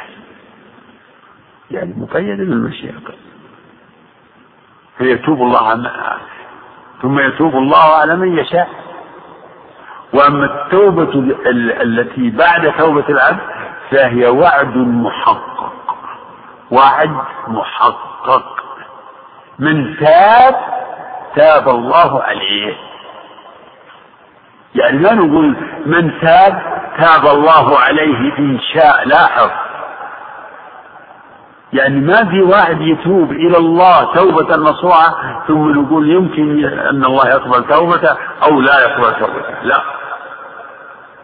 يعني مقيدة بالمشيئة. فيتوب الله ثم يتوب الله على من يشاء. وأما التوبة التي بعد توبة العبد فهي وعد محقق. وعد محقق. من تاب تاب الله عليه. يعني لا نقول من تاب تاب الله عليه إن شاء لاحظ. يعني ما في واحد يتوب إلى الله توبة نصوحة ثم نقول يمكن أن الله يقبل توبته أو لا يقبل توبته. لا.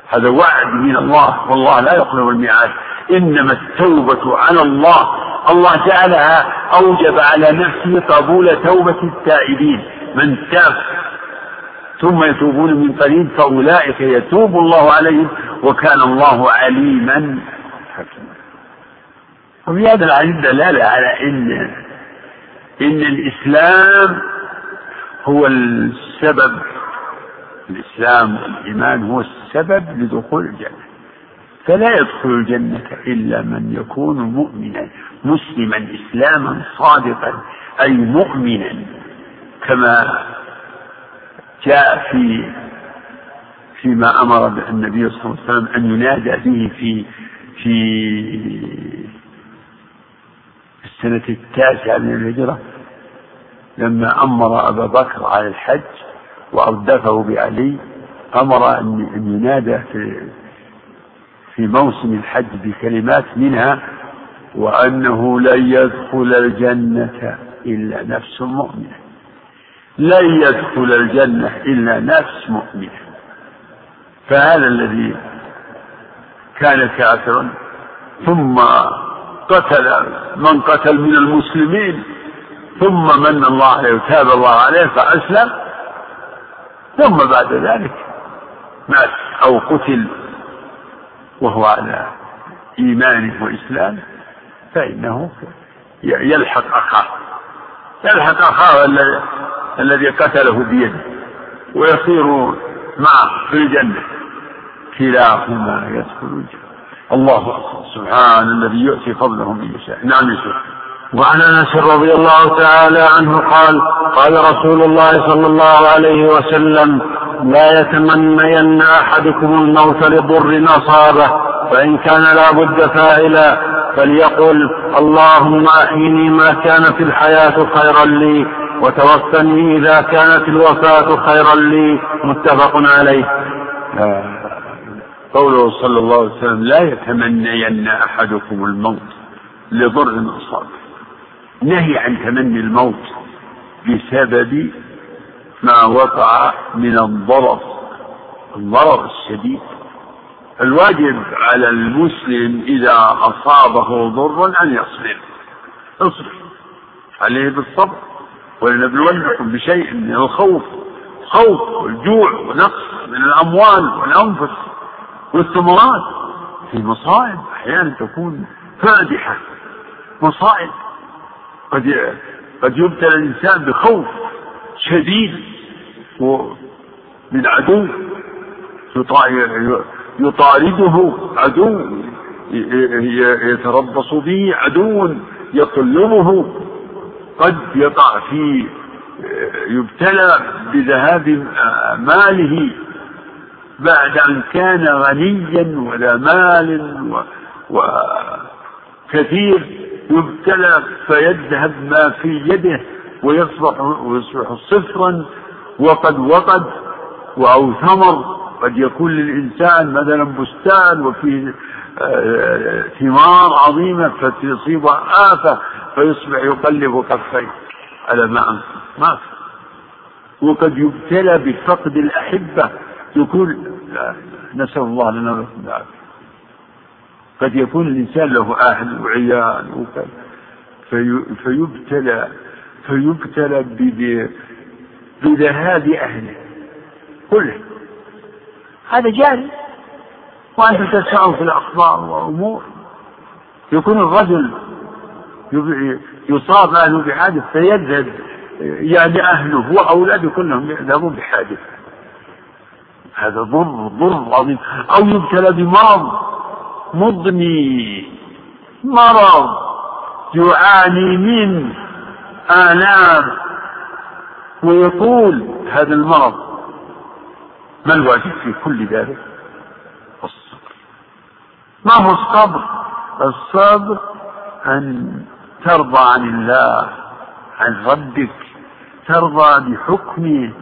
هذا وعد من الله والله لا يقبل الميعاد. إنما التوبة على الله. الله جعلها أوجب على نفسه قبول توبة التائبين. من تاب ثم يتوبون من قريب فأولئك يتوب الله عليهم وكان الله عليما حكيما. وفي هذا الحديث دلالة على أن إن الإسلام هو السبب الإسلام والإيمان هو السبب لدخول الجنة. فلا يدخل الجنة إلا من يكون مؤمنا مسلما إسلاما صادقا أي مؤمنا كما جاء في فيما أمر النبي صلى الله عليه وسلم أن ينادى به في في السنة التاسعة من الهجرة لما أمر أبا بكر على الحج. وأردفه بعلي أمر أن ينادى في في موسم الحج بكلمات منها وأنه لن يدخل الجنة إلا نفس مؤمنة. لن يدخل الجنة إلا نفس مؤمنة. فهذا الذي كان كافرا ثم قتل من قتل من المسلمين ثم من الله عليه وتاب الله عليه فأسلم. ثم بعد ذلك مات أو قتل وهو على إيمانه وإسلامه فإنه يلحق أخاه. يلحق أخاه الذي قتله بيده ويصير معه في الجنة. كلاهما يدخل الجنة. الله أكبر. سبحان الذي يؤتي فضله من يشاء. نعم يشاء وعن انس رضي الله تعالى عنه قال قال رسول الله صلى الله عليه وسلم لا يتمنين أحدكم الموت لضر أصابه فإن كان لا بد فاعلا فليقل اللهم أحيني ما كانت الحياة خيرا لي وتوفني إذا كانت الوفاة خيرا لي متفق عليه آه. قوله صلى الله عليه وسلم لا يتمنين أحدكم الموت لضر أصابه نهي عن تمني الموت بسبب ما وقع من الضرر الضرر الشديد. الواجب على المسلم إذا أصابه ضر أن يصبر. اصبر عليه بالصبر ولنبلونكم بشيء من الخوف خوف والجوع ونقص من الأموال والأنفس والثمرات في مصائب. أحيانا تكون فادحة مصائب. قد قد يبتلى الإنسان بخوف شديد من عدو. يطارده عدو يتربص به عدو يطلبه قد يقع في يبتلى بذهاب ماله بعد أن كان غنيا ولا مال وكثير يبتلى فيذهب ما في يده ويصبح ويصبح صفرا وقد وقد أو ثمر. قد يكون للإنسان مثلا بستان وفيه آه، ثمار عظيمة فتصيبه آفة فيصبح يقلب كفيه. على ما ما وقد يبتلى بفقد الأحبة. يكون نسأل الله لنا ولكم العافية قد يكون الإنسان له أهل وعيال في فيبتلى فيبتلى بذهاب أهله كله. هذا جاري وأنتم تسمعون في الأخبار وأمور يكون الرجل يصاب أهله بحادث فيذهب يعني أهله وأولاده كلهم يذهبون بحادث هذا ضر ضر عظيم. أو يبتلى بمرض مضني. مرض يعاني من آلام ويقول هذا المرض ما الواجب في كل ذلك؟ الصبر. ما هو الصبر؟ الصبر أن ترضى عن الله عن ربك ترضى بحكمه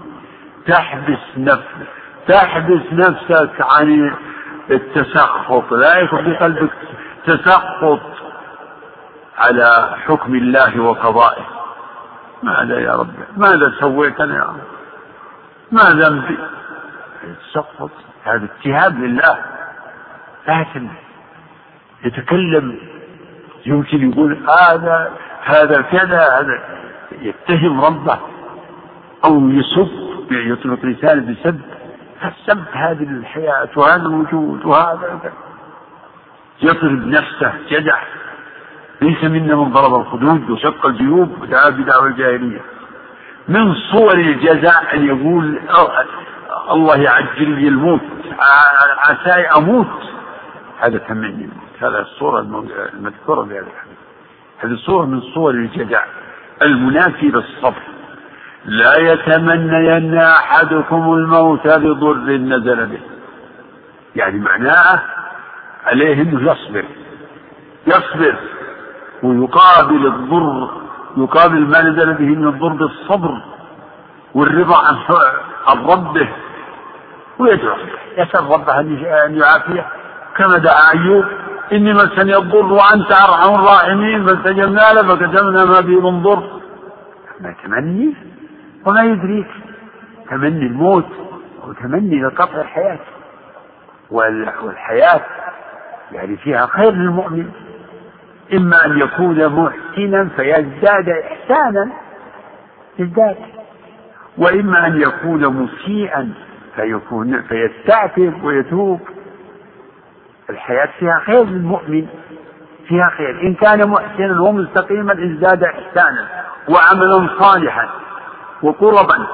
تحبس نفسك تحبس نفسك عن التسخط لا يكون في قلبك تسخط على حكم الله وقضائه. ماذا يا رب؟ ماذا سويت أنا يا رب؟ ما ذنبي التسخط هذا اتهام لله. لكن يتكلم. يمكن يقول هذا هذا كذا هذا. يتهم ربه. أو يسب يطلق لسانه بسب. السب هذه الحياة وهذا الوجود وهذا يطلب نفسه جدع ليس منا من ضرب الخدود وشق الجيوب ودعا بدعوى الجاهلية. من صور الجزاء أن يقول الله يعجل لي الموت عساي أموت. هذا تمني الموت هذا الصورة المذكورة في هذا الحديث. هذه صورة من صور الجزاء. المنافي للصبر لا يتمنين أحدكم الموت بضر نزل به. يعني معناه عليه أنه يصبر يصبر ويقابل الضر يقابل ما نزل به من الضر بالصبر والرضا عن ربه ويدعو يسأل ربه أن يعافيه. كما دعا أيوب إني مسني الضر وأنت أرحم الراحمين فاستجبنا له فكتبنا ما به من ضر. ما تمني وما يدريك. تمني الموت وتمني لقطع الحياة. والحياة يعني فيها خير للمؤمن. إما أن يكون محسنا فيزداد إحسانا يزداد وإما أن يكون مسيئا فيكون فيستعتب ويتوب. الحياة فيها خير للمؤمن. فيها خير. إن كان محسنا ومستقيما ازداد إحسانا. وعملا صالحا. وقربا.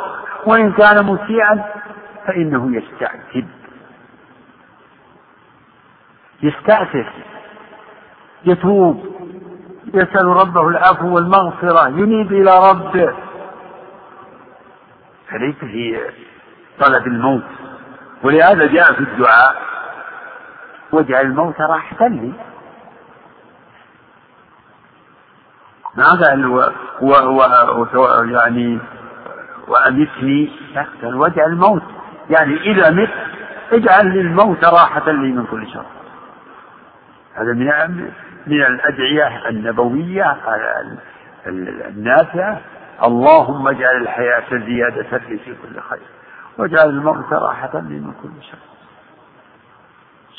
وإن كان مسيئا فإنه يستعتب يستعتب يتوب. يسأل ربه العفو والمغفرة. ينيب إلى ربه فليس في طلب الموت. ولهذا جاء في الدعاء. واجعل الموت راحة لي. ما قال؟ و, و, و, يعني وأمتني لا قال واجعل الموت. يعني إذا مت اجعل للموت راحة لي من كل شر. هذا من من الأدعية النبوية النافعة. اللهم اجعل الحياة زيادة لي في كل خير. واجعل الموت راحة لي من كل شر.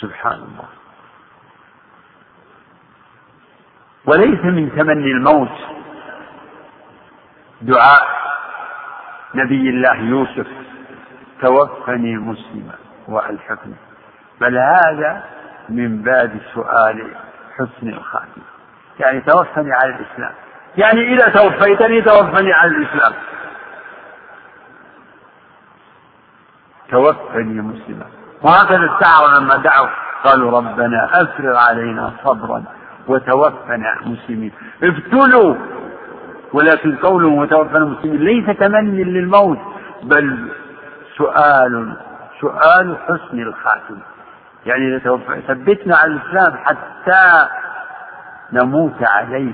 سبحان الله. وليس من تمني الموت دعاء. نبي الله يوسف توفني مسلما وألحقني. بل هذا من باب سؤال حسن الخاتمة. يعني توفني على الإسلام. يعني إذا توفيتني توفني على الإسلام. توفني مسلما. وهكذا السحرة لما دعوا قالوا ربنا أفرغ علينا صبرا وتوفنا مسلمين. ابتلوا ولكن قوله وتوفنا مسلمين ليس تمني للموت بل سؤال سؤال حسن الخاتمة يعني ثبتنا على الإسلام حتى نموت عليه.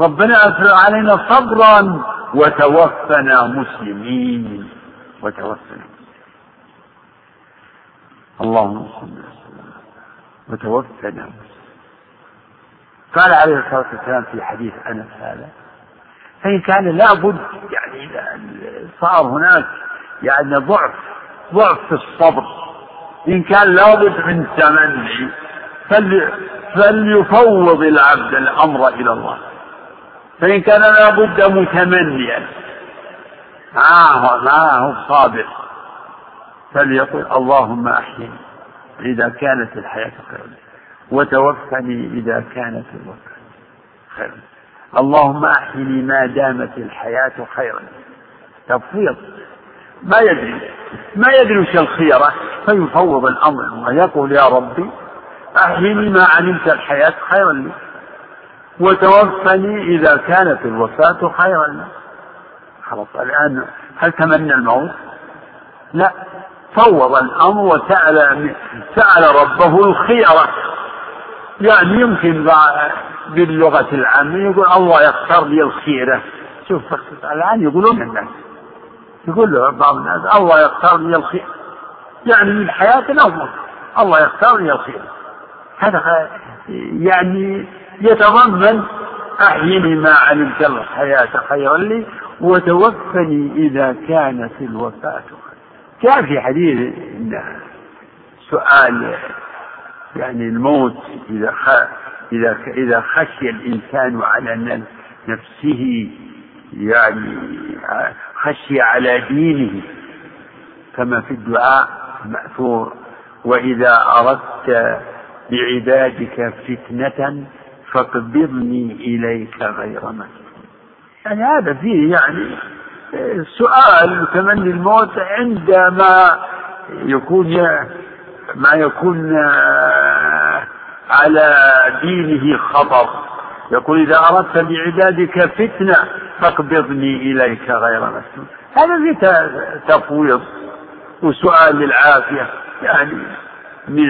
ربنا أفرغ علينا صبرا وتوفنا مسلمين وتوفنا. اللهم صل وسلم وتوفنا. مسلمين قال عليه الصلاة والسلام في حديث أنس هذا فإن كان لابد يعني إذا صار هناك يعني ضعف ضعف في الصبر إن كان لابد من تمني فليفوض العبد الأمر إلى الله. فإن كان لابد متمنيا معه معه صابر فليقل اللهم أحيني إذا كانت الحياة خيرا وتوفني إذا كانت الوفاة خيرا. اللهم أحيني ما دامت الحياة خيرا. تفويض. ما يدري. ما يدري وش الخيرة. فيفوض الأمر ويقول يا ربي أحيني ما علمت الحياة خيرا. لي وتوفني إذا كانت الوفاة خيرا. لي خلاص الآن هل تمنى الموت؟ لا. فوض الأمر وسأل سأل ربه الخيرة. يعني يمكن باللغة العامة يقول الله يختار لي الخيرة. شوف الآن يقولون الناس. يقول له بعض الناس الله يختار لي الخير يعني من حياة الأفضل. الله يختار لي الخير هذا يعني يتضمن أحيني ما علمت الحياة خيرا لي وتوفني إذا كانت الوفاة جاء في حديث سؤال يعني الموت إذا إذا إذا خشي الإنسان على نفسه يعني خشي على دينه كما في الدعاء مأثور. وإذا أردت بعبادك فتنة فاقبضني إليك غير مفتون يعني هذا فيه يعني سؤال تمني الموت عندما يكون ما يكون على دينه خطر. يقول إذا أردت بعبادك فتنة فاقبضني إليك غير مسلم. هذا في تفويض وسؤال للعافية يعني من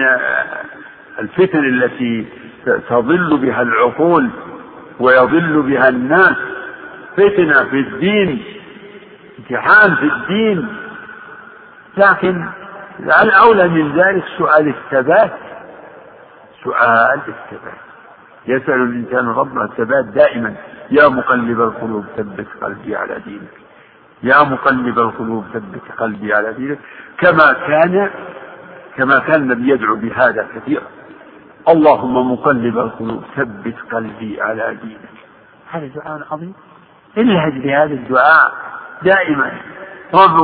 الفتن التي تضل بها العقول ويضل بها الناس. فتنة في الدين امتحان في الدين. لكن الأولى من ذلك سؤال الثبات. سؤال الثبات يسأل الإنسان ربه الثبات دائما. يا مقلب القلوب ثبت قلبي على دينك. يا مقلب القلوب ثبت قلبي على دينك. كما كان كما كان النبي يدعو بهذا كثيرا. اللهم مقلب القلوب ثبت قلبي على دينك. هذا دعاء عظيم. الهج بهذا الدعاء دائما.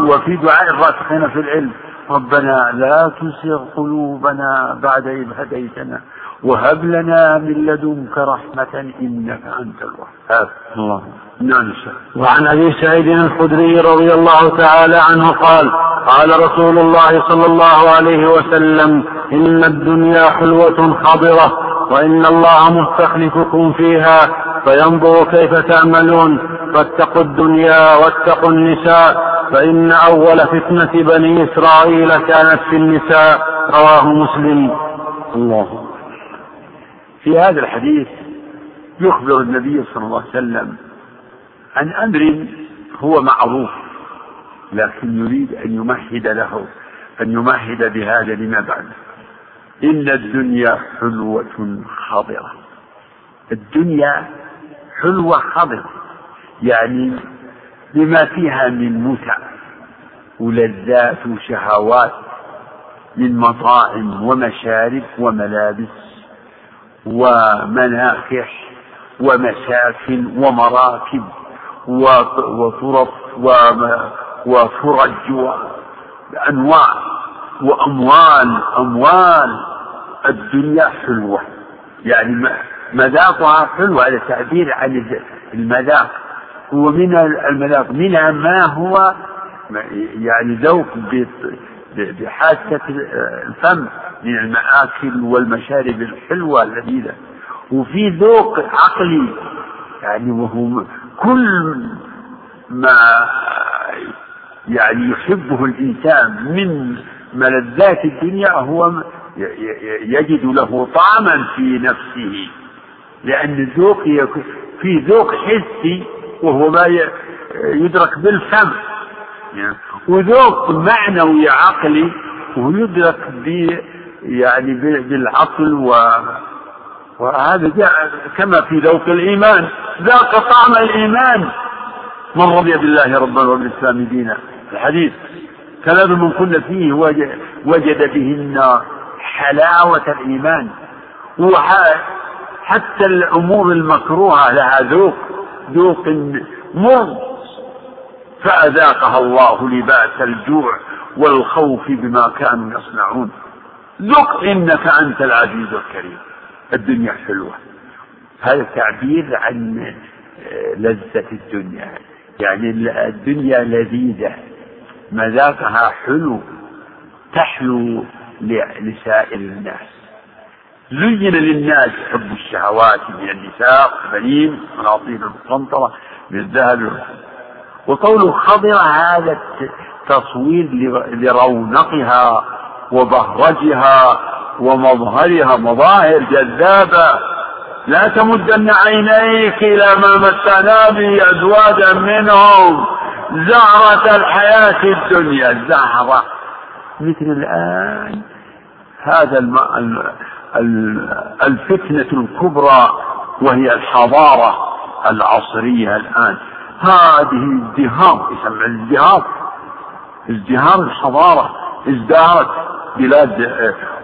وفي دعاء الراسخين في العلم. ربنا لا تسغ قلوبنا بعد إذ هديتنا. وهب لنا من لدنك رحمة إنك أنت الوهاب. الله. نعم وعن أبي سعيد الخدري رضي الله تعالى عنه قال قال رسول الله صلى الله عليه وسلم إن الدنيا حلوة خضرة وإن الله مستخلفكم فيها فينظر كيف تعملون. فاتقوا الدنيا واتقوا النساء فإن أول فتنة بني إسرائيل كانت في النساء. رواه مسلم. الله. في هذا الحديث يخبر النبي صلى الله عليه وسلم عن أمر هو معروف لكن يريد أن يمهد له أن يمهد بهذا لما بعد. إن الدنيا حلوة خضرة. الدنيا حلوة خضرة يعني بما فيها من متع ولذات وشهوات من مطاعم ومشارب وملابس ومناكح ومساكن ومراكب وطرف وفرج وأنواع وأموال أموال الدنيا حلوة. يعني مذاقها حلوة هذا تعبير عن المذاق. ومن المذاق منها ما هو يعني ذوق بحاسة الفم. من المآكل والمشارب الحلوة اللذيذة. وفي ذوق عقلي يعني وهو كل ما يعني يحبه الإنسان من ملذات الدنيا هو يجد له طعما في نفسه. لأن الذوق في ذوق حسي وهو ما يدرك بالفم. يعني وذوق معنوي عقلي ويدرك يعني بالعقل و وهذا جاء كما في ذوق الإيمان. ذاق طعم الإيمان. من رضي بالله ربا وبالإسلام دينا. الحديث. ثلاث من كن فيه وجد بهن حلاوة الإيمان. حتى الأمور المكروهة لها ذوق. ذوق مر فأذاقها الله لباس الجوع والخوف بما كانوا يصنعون. ذق إنك أنت العزيز الكريم. الدنيا حلوة. هذا تعبير عن آه، لذة الدنيا. يعني الدنيا لذيذة. مذاقها حلو. تحلو لسائر الناس. زين للناس حب الشهوات من النساء والبنين والقناطير المقنطرة من الذهب. وقوله خضرة هذا تصوير لرونقها. وبهرجها ومظهرها مظاهر جذابة. لا تمدن عينيك إلى ما متعنا به أزواجا منهم. زهرة الحياة الدنيا زهرة. مثل الآن هذا الفتنة الكبرى وهي الحضارة العصرية الآن. هذه ازدهار يسمى الازدهار ازدهار الحضارة ازدهرت بلاد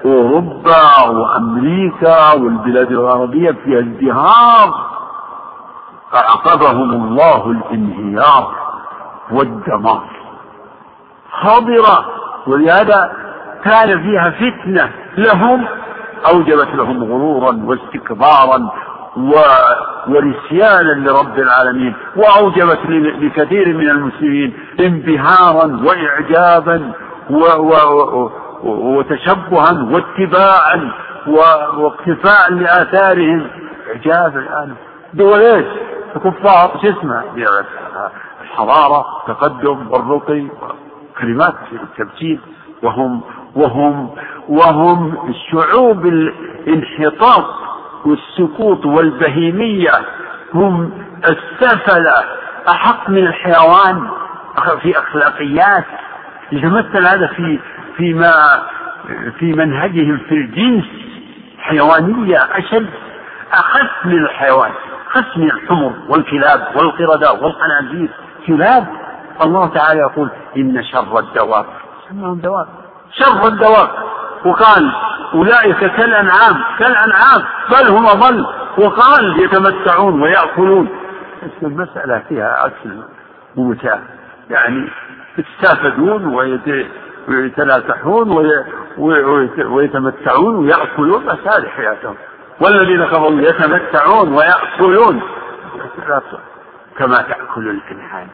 أوروبا وأمريكا والبلاد الغربية فيها ازدهار. فعقبهم الله الانهيار والدمار. حاضرة ولهذا كان فيها فتنة لهم أوجبت لهم غرورا واستكبارا و... ونسيانا لرب العالمين وأوجبت لكثير من المسلمين انبهارا وإعجابا و... و... وتشبها واتباعا واقتفاء لآثارهم. إعجاب الآن. دول إيش؟ الكفار شو اسمه؟ الحضارة التقدم والرقي كلمات التبجيل وهم وهم وهم شعوب الانحطاط والسقوط والبهيمية. هم السفلة أحق من الحيوان في أخلاقيات. يتمثل هذا في فيما في منهجهم في الجنس حيوانية أشد أخف من الحيوان أخف من الحمر والكلاب والقردة والخنازير كلاب الله تعالى يقول إن شر الدواب سماهم دواب. شر الدواب. وقال أولئك كالأنعام كالأنعام بل هم أضل. وقال يتمتعون ويأكلون. المسألة فيها أكل ومتاع يعني يتسافدون ويتناسحون ويتمتعون ويأكلون هذه حياتهم والذين كفروا يتمتعون ويأكلون. كما تأكل الأنعام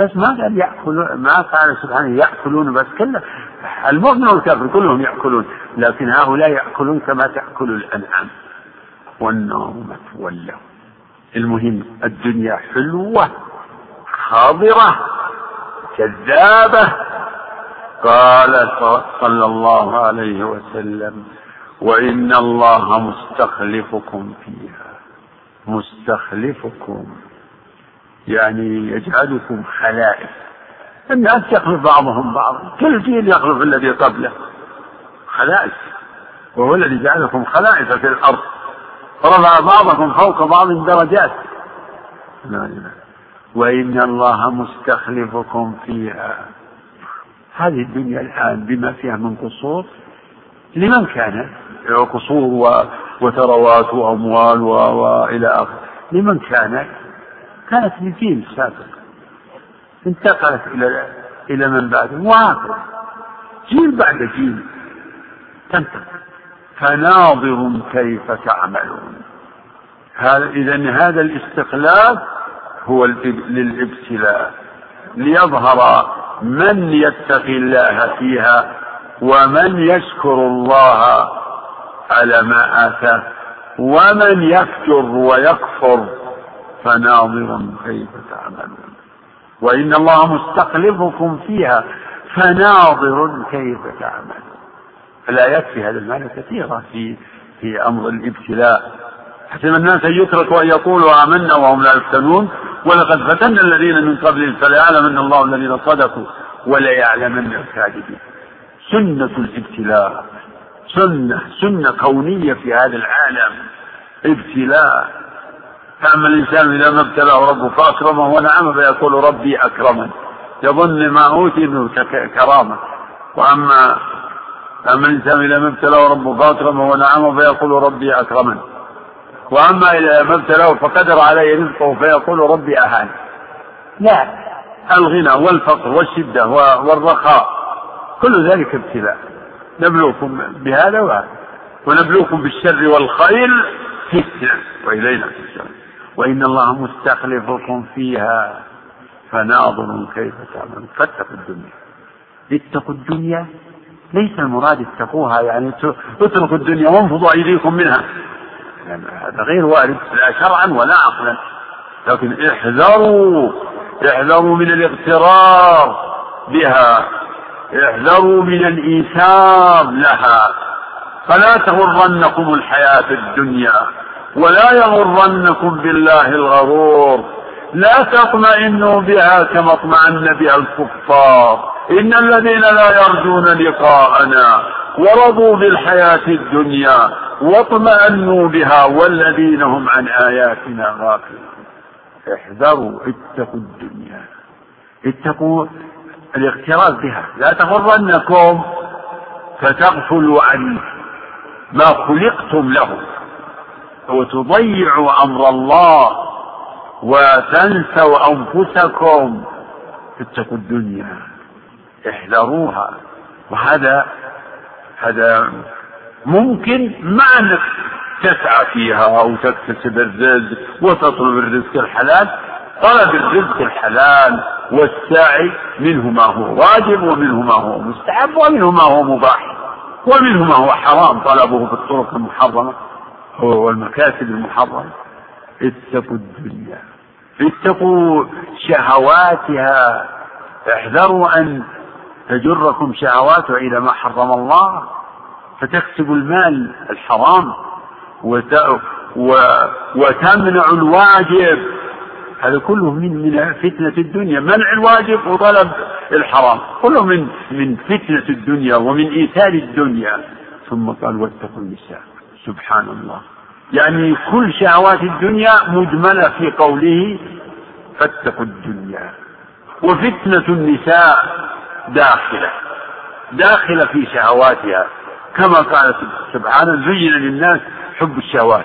بس ما قال يأكلون ما قال سبحانه يأكلون بس كله. المؤمن والكافر كلهم يأكلون. لكن هؤلاء يأكلون كما تأكل الأنعام. والنوم مثوى المهم الدنيا حلوة خاضرة كذابة. قال صلى الله عليه وسلم وإن الله مستخلفكم فيها. مستخلفكم. يعني يجعلكم خلائف. الناس يخلف بعضهم بعضا كل جيل يخلف الذي قبله. خلائف. وهو الذي جعلكم خلائف في الأرض. ورفع بعضكم فوق بعض درجات. لا إله وإن الله مستخلفكم فيها. هذه الدنيا الآن بما فيها من قصور لمن كان؟ قصور وثروات وأموال وإلى آخره لمن كانت كانت لجيل سابق. انتقلت إلى إلى من بعده. وهكذا جيل بعد جيل. تنتقل. فناظر كيف تعملون. هذا إذا هذا الاستخلاف هو للإبتلاء. ليظهر من يتقي الله فيها ومن يشكر الله على ما آتاه ومن يفجر ويكفر فناظر كيف تعملون. وإن الله مستخلفكم فيها فناظر كيف تعملون. الآيات في هذا المعنى كثيرة في في أمر الابتلاء. حسب الناس أن يتركوا أن يقولوا آمنا وهم لا يفتنون. ولقد فتنا الذين من قبلهم فليعلمن الله الذين صدقوا وليعلمن الكاذبين. سنة الابتلاء سنة سنة كونية في هذا العالم. ابتلاء. فأما الإنسان إذا ما ابتلاه ربه فأكرمه ونعم فيقول ربي أكرمن يظن ما أوتي منه كرامة. وأما أما الإنسان إذا ما ابتلاه ربه فأكرمه ونعمه فيقول ربي أكرمن وأما إذا ما ابتلاه فقدر عليه رزقه فيقول ربي أهان. لا الغنى والفقر والشدة والرخاء كل ذلك ابتلاء. نبلوكم بهذا وهذا ونبلوكم بالشر والخير فتنة. وإلينا ترجعون. وإن الله مستخلفكم فيها فناظر كيف تعملون. فاتقوا الدنيا. اتقوا الدنيا. ليس المراد اتقوها يعني اتركوا الدنيا وانفضوا أيديكم منها. هذا غير وارد لا شرعا ولا عقلا. لكن احذروا احذروا من الاغترار بها. احذروا من الإيثار لها. فلا تغرنكم الحياة الدنيا ولا يغرنكم بالله الغرور. لا تطمئنوا بها كما اطمأن بها الكفار. إن الذين لا يرجون لقاءنا ورضوا بالحياة الدنيا واطمأنوا بها والذين هم عن آياتنا غافلون. احذروا اتقوا الدنيا. اتقوا الاغترار بها. لا تغرنكم فتغفلوا عن ما خلقتم له. وتضيعوا أمر الله وتنسوا أنفسكم. اتقوا الدنيا. احذروها. وهذا هذا ممكن مع أنك تسعى فيها أو تكتسب الرزق وتطلب الرزق الحلال. طلب الرزق الحلال والسعي منه ما هو واجب ومنه ما هو مستحب ومنه ما هو مباح ومنه ما هو حرام. طلبه في الطرق المحرمة والمكاسب المحرمة. اتقوا الدنيا اتقوا شهواتها احذروا أن تجركم شهواتها إلى ما حرم الله فتكسبوا المال الحرام وت... و... وتمنع الواجب. هذا كله من من فتنة الدنيا. منع الواجب وطلب الحرام. كله من من فتنة الدنيا ومن إيثار الدنيا. ثم قال واتقوا النساء. سبحان الله. يعني كل شهوات الدنيا مجملة في قوله فاتقوا الدنيا. وفتنة النساء داخلة داخلة في شهواتها. كما قال سبحانه زين للناس حب الشهوات.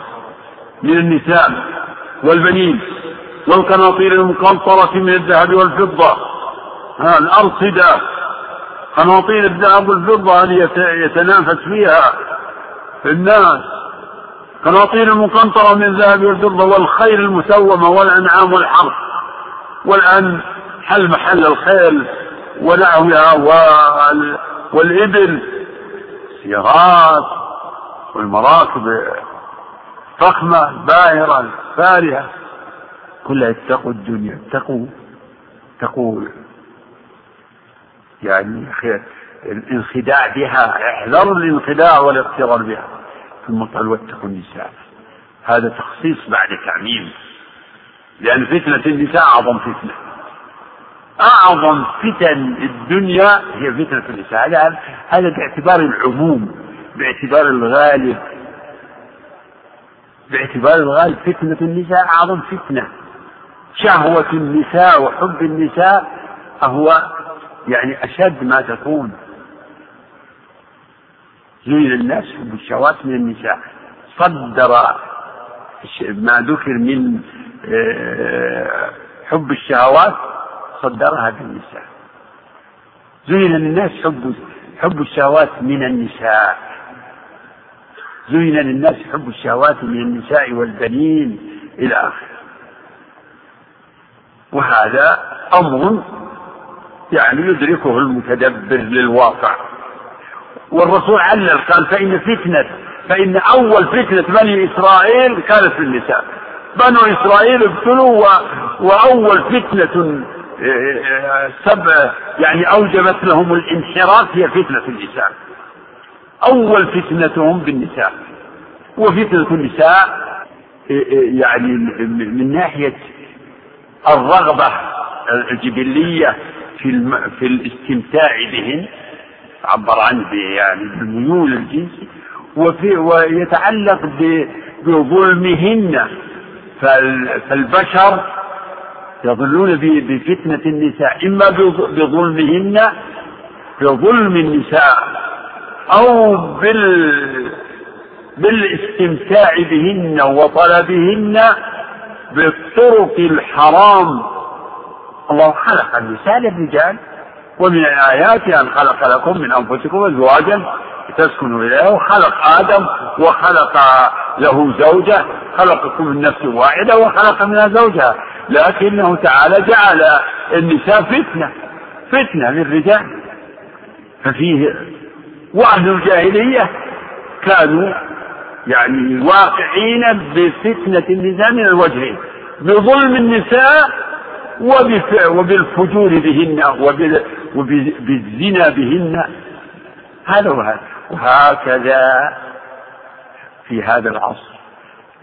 من النساء والبنين والقناطير المقنطرة من الذهب والفضة. ها الأرصدة. قناطير الذهب والفضة هذه يتنافس فيها الناس. قناطير المقنطرة من الذهب والفضة والخيل المسومة والأنعام والحرث. والآن حل محل الخيل ونحوها والإبل السيارات والمراكب فخمة باهرة فارهة كلها اتقوا الدنيا اتقوا اتقوا. يعني الانخداع بها احذروا الانخداع والاغترار بها. ثم قال واتقوا النساء. هذا تخصيص بعد تعميم. لأن فتنة النساء أعظم فتنة. أعظم فتن الدنيا هي فتنة النساء. هذا هذا باعتبار العموم باعتبار الغالب. باعتبار الغالب فتنة النساء أعظم فتنة. شهوة النساء وحب النساء هو يعني أشد ما تكون. زين الناس حب الشهوات من النساء. صدر ما ذكر من آه، حب الشهوات صدرها بالنساء. زين للناس حب حب الشهوات من النساء. زين للناس حب الشهوات من النساء والبنين إلى آخره. وهذا أمر يعني يدركه المتدبر للواقع. والرسول علل قال فإن فتنة فإن أول فتنة بني إسرائيل كانت في النساء. بنو إسرائيل ابتلوا وأول فتنة سبع يعني أوجبت لهم الانحراف هي فتنة النساء أول فتنتهم بالنساء وفتنة النساء يعني من ناحية الرغبة الجبلية في. في الاستمتاع بهن عبر عنه يعني بالميول الجنسي وفي ويتعلق. بظلمهن فال... فالبشر يظلون بفتنة النساء إما بظلمهن بظلم النساء أو بال بالاستمتاع بهن وطلبهن بالطرق الحرام. الله خلق النساء للرجال ومن الآيات أن خلق لكم من أنفسكم أزواجا لتسكنوا إليها وخلق آدم وخلق له زوجة خلقكم من نفس واحدة وخلق منها زوجها. لكنه تعالى جعل النساء فتنة فتنة للرجال. ففيه وأهل الجاهلية كانوا يعني واقعين بفتنة النساء من الوجهين بظلم النساء وبالفجور بهن وبالزنا بهن. هذا وهذا. وهكذا في هذا العصر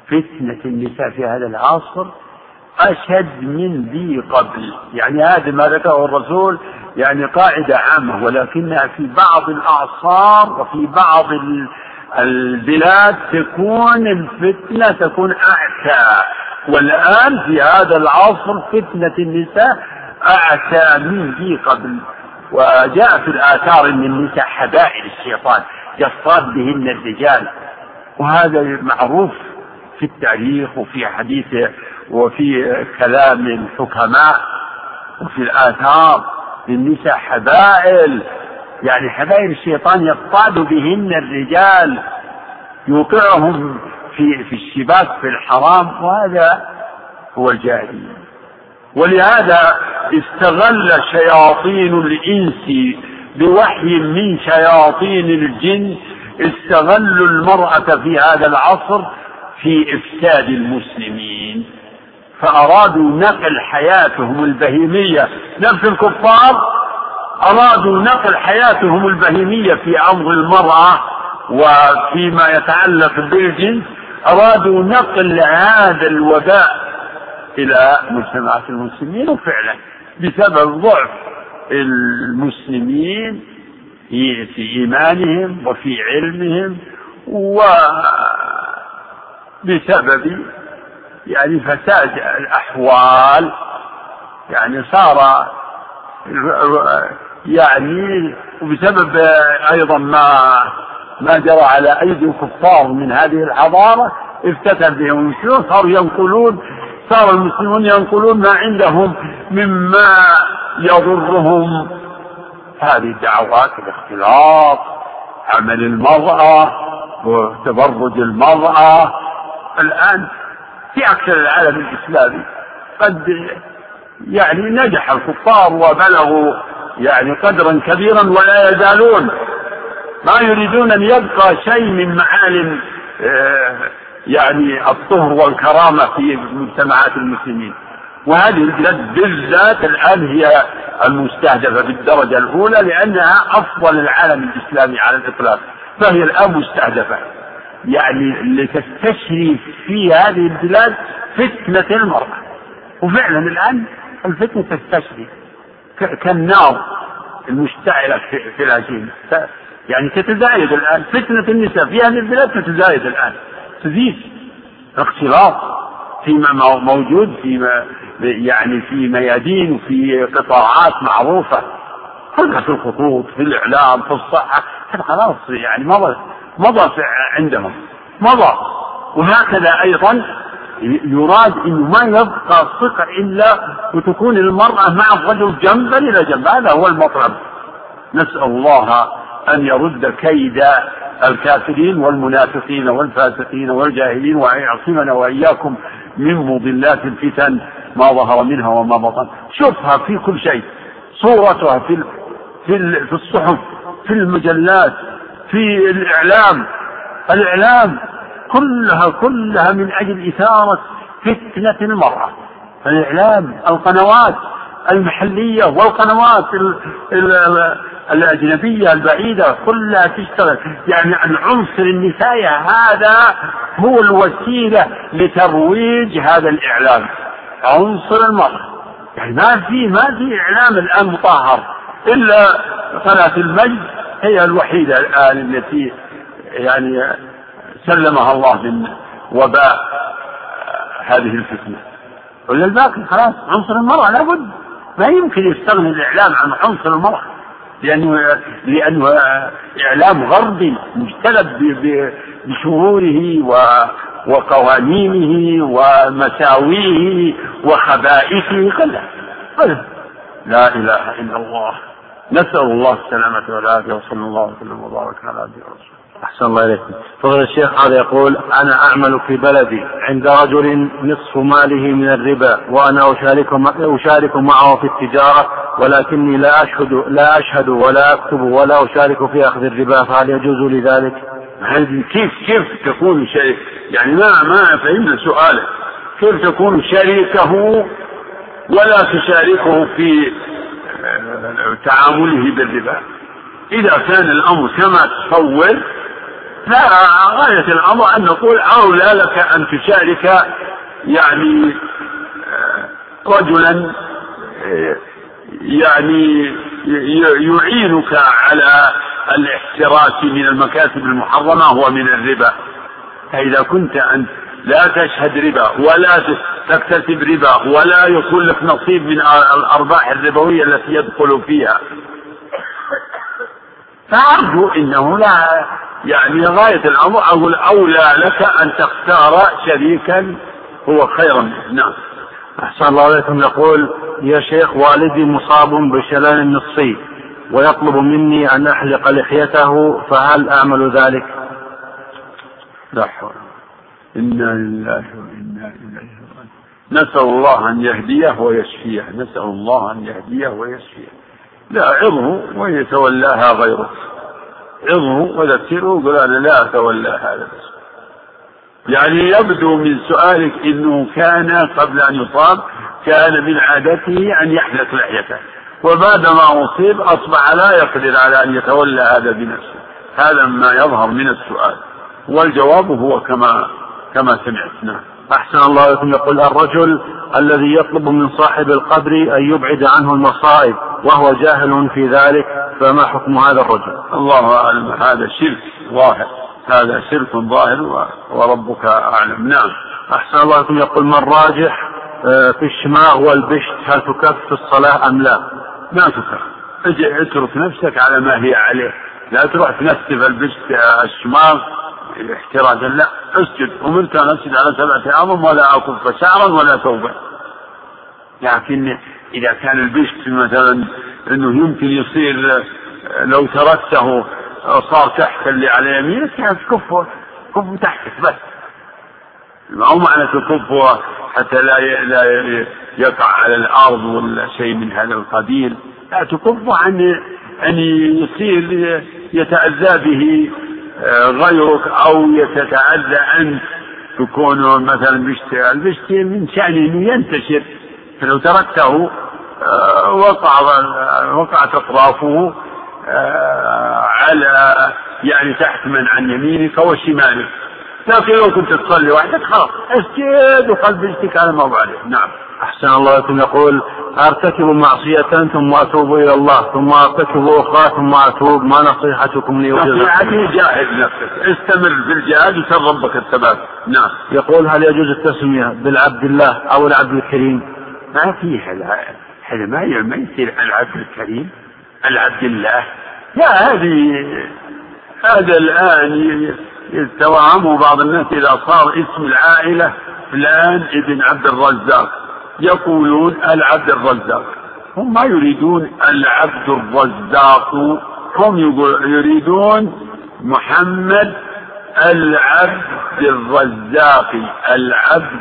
فتنة النساء في هذا العصر أشد من ذي قبل. يعني هذا ما ذكره الرسول يعني قاعدة عامة ولكنها في بعض الأعصار وفي بعض البلاد تكون الفتنة تكون أعتى والآن في هذا العصر فتنة النساء أعتى من ذي قبل. وجاء في الآثار أن النساء حبائل الشيطان يصطاد بهن الرجال. وهذا معروف في التاريخ وفي حديث وفي كلام الحكماء وفي الآثار للنساء حبائل يعني حبائل الشيطان يصطاد بهن الرجال يوقعهم في في الشباك في الحرام وهذا هو الجاهلية. ولهذا استغل شياطين الإنس بوحي من شياطين الجن استغلوا المرأة في هذا العصر في إفساد المسلمين. فأرادوا نقل حياتهم البهيمية. نفس الكفار أرادوا نقل حياتهم البهيمية في أمر المرأة وفيما يتعلق بالجنس أرادوا نقل هذا الوباء إلى مجتمعات المسلمين وفعلا بسبب ضعف المسلمين في إيمانهم وفي علمهم وبسبب يعني فساد الأحوال يعني صار يعني وبسبب أيضا ما ما جرى على أيدي الكفار من هذه الحضارة افتتن بهم المسلمون صاروا ينقلون صار المسلمون ينقلون ما عندهم مما يضرهم. هذه الدعوات الاختلاط عمل المرأة وتبرج المرأة. الآن في أكثر العالم الإسلامي. قد يعني نجح الكفار وبلغوا يعني قدرا كبيرا ولا يزالون. ما يريدون أن يبقى شيء من معالم آه، يعني الطهر والكرامة في مجتمعات المسلمين. وهذه البلاد بالذات الآن هي المستهدفة بالدرجة الأولى لأنها أفضل العالم الإسلامي على الإطلاق فهي الآن مستهدفة. يعني لتستشري في هذه البلاد فتنة المرأة. وفعلا الآن الفتنة تستشري. كالنار المشتعلة في العجين يعني تتزايد الآن فتنة النساء في هذه البلاد تتزايد الآن. تزيد اختلاط فيما موجود في يعني في ميادين وفي قطاعات معروفة. في الخطوط في الإعلام في الصحة. خلاص يعني مضى مضى عندهم. مضى. وهكذا أيضا يراد انه ما يبقى صفة إلا وتكون المرأة مع الرجل جنبا إلى جنب. هذا هو المطلب. نسأل الله أن يرد كيد الكافرين والمنافقين والفاسقين والجاهلين وان يعصمنا وإياكم من مضلات الفتن ما ظهر منها وما بطن. شوفها في كل شيء. صورتها في في الصحف في المجلات في الإعلام. الإعلام كلها كلها من أجل إثارة فتنة المرأة. الإعلام القنوات المحلية والقنوات ال ال الأجنبية البعيدة كلها تشتغل. يعني العنصر النسائي هذا هو الوسيلة لترويج هذا الإعلام. عنصر المرأة. يعني ما في ما في إعلام الآن مطهر إلا قناة المجد هي الوحيدة الآن التي يعني سلمها الله من وباء هذه الفتنة. ولا الباقي خلاص عنصر المرأة لابد ما يمكن يستغني الإعلام عن عنصر المرأة لأنه لأنه إعلام غربي مجتلب بشروره وقوانينه ومساويه وخبائثه كلها. لا إله إلا الله. نسأل الله السلامة والعافية وصلى الله وسلم وبارك على عبده ورسوله. أحسن الله إليكم. فضل الشيخ هذا يقول أنا أعمل في بلدي عند رجل نصف ماله من الربا وأنا أشارك أشارك معه في التجارة ولكني لا أشهد لا أشهد ولا أكتب ولا أشارك في أخذ الربا فهل يجوز لي ذلك؟ كيف كيف تكون شيء يعني ما ما فهمنا سؤالك. كيف تكون شريكه ولا تشاركه في تعامله بالربا. إذا كان الأمر كما تصور فغاية الأمر أن نقول أولى لك أن تشارك يعني آه، رجلا آه، يعني يعينك على الاحتراس من المكاسب المحرمة ومن الربا. فإذا كنت أنت لا تشهد ربا ولا تكتسب ربا ولا يكون لك نصيب من الأرباح الربوية التي يدخل فيها. فأرجو أنه لا يعني غاية الأمر أقول أولى لك أن تختار شريكا هو خيرا. منه نعم. أحسن الله عليكم يقول يا شيخ والدي مصاب بشلل نصفي ويطلب مني أن أحلق لحيته فهل أعمل ذلك؟ لا حول. إنا لله وإنا إليه راجعون. نسأل الله أن يهديه ويشفيه. نسأل الله أن يهديه ويشفيه. لا عظه ويتولاها غيره. عظه وذكره وقل أنا لا أتولى هذا بس يعني يبدو من سؤالك إنه كان قبل أن يصاب كان من عادته أن يحلق لحيته. وبعدما أصيب أصبح لا يقدر على أن يتولى هذا بنفسه. هذا ما يظهر من السؤال. والجواب هو كما كما سمعت. نعم. أحسن الله لكم. يقول الرجل الذي يطلب من صاحب القبر أن يبعد عنه المصائب وهو جاهل في ذلك فما حكم هذا الرجل؟ الله أعلم. هذا شرك ظاهر. هذا شرك ظاهر وربك أعلم. نعم. أحسن الله لكم. يقول من راجح آه، في الشماغ والبشت هل تكف في الصلاة أم لا؟ ما تكف اترك نفسك على ما هي عليه. لا تروح تنسف البشت الشماغ احتراجا لا اسجد. امرت ان اسجد على سبعة اعظم ولا اكف شعرا ولا ثوبا لكن إذا كان البشت مثلا إنه يمكن يصير لو تركته صار تحت اللي على يمينك كيف كفه كفه تحتك بس. ما هو معنى تكفه حتى لا لا يقع على الأرض ولا شيء من هذا القبيل. لا تكفه عن أن يصير يتأذى به آه، غيرك أو يتتاذى أنت تكون مثلا بيشتي البشتي من شأنه إنه ينتشر. فلو تركته آه، وقع وقعت أطرافه آه، على يعني تحت من عن يمينك وشمالك لكن لو كنت تصلي وحدك خلاص أسجد وقلب بيشتك على عليه. نعم. أحسن الله لكم. يقول أرتكب معصية ثم أتوب إلى الله ثم أرتكب أخرى ثم أتوب. ما نصيحتكم لي نصيحتي جاهد نفسك. استمر في الجهاد وسر ربك الثبات نعم. يقول هل يجوز التسمية بالعبد الله أو العبد الكريم؟ ما فيها هذا ما ما يصير العبد الكريم العبد الله. لا هذه هذا الآن يتوهمه بعض الناس إذا صار اسم العائلة فلان ابن عبد الرزاق. يقولون العبد الرزاق. هم ما يريدون العبد الرزاق. هم يريدون محمد العبد الرزاق. العبد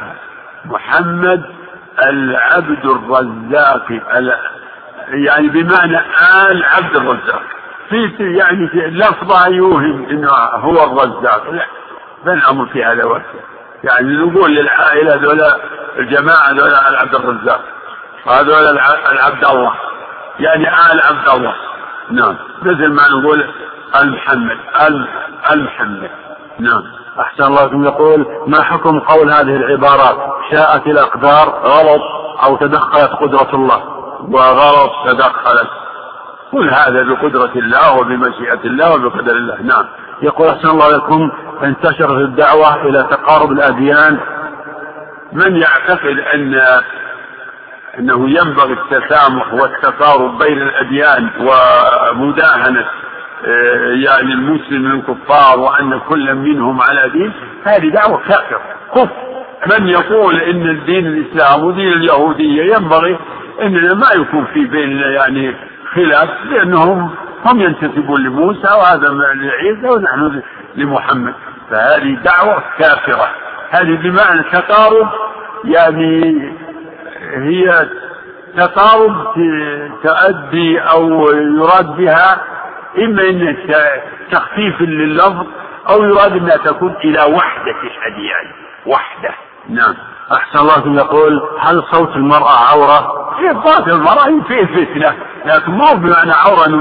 محمد العبد الرزاق. يعني بمعنى آل عبد الرزاق. في يعني في لفظة يوهم إنه هو الرزاق. لا بل أمر في هذا وقت. يعني نقول للعائلة ذولا الجماعة ذولا آل عبد الرزاق هذول العبد الله يعني آل عبد الله. نعم. مثل ما نقول المحمد المحمد نعم. أحسن الله لكم يقول ما حكم قول هذه العبارات؟ شاءت الأقدار غلط أو تدخلت قدرة الله؟ وغلط تدخلت. كل هذا بقدرة الله وبمشيئة الله وبقدر الله. نعم. يقول أحسن الله لكم انتشرت الدعوة إلى تقارب الأديان. من يعتقد أن أنه ينبغي التسامح والتقارب بين الأديان ومداهنة آه، يعني المسلم الكفار وأن كل منهم على دين هذه دعوة كافرة. كفر. من يقول أن الدين الإسلام ودين اليهودية ينبغي أننا ما يكون في بيننا يعني خلاف لأنهم هم ينتسبون لموسى وهذا لعيسى ونحن لمحمد. فهذه دعوة كافرة. هذه بمعنى تقارب يعني هي تقارب تؤدي أو يراد بها إما أن تخفيف لللفظ أو يراد أنها تكون إلى وحدة الأديان. وحدة. نعم. أحسن الله يقول هل صوت المرأة عورة؟ صوت المرأة فيه فتنة لكن ما هو بمعنى عورة أنه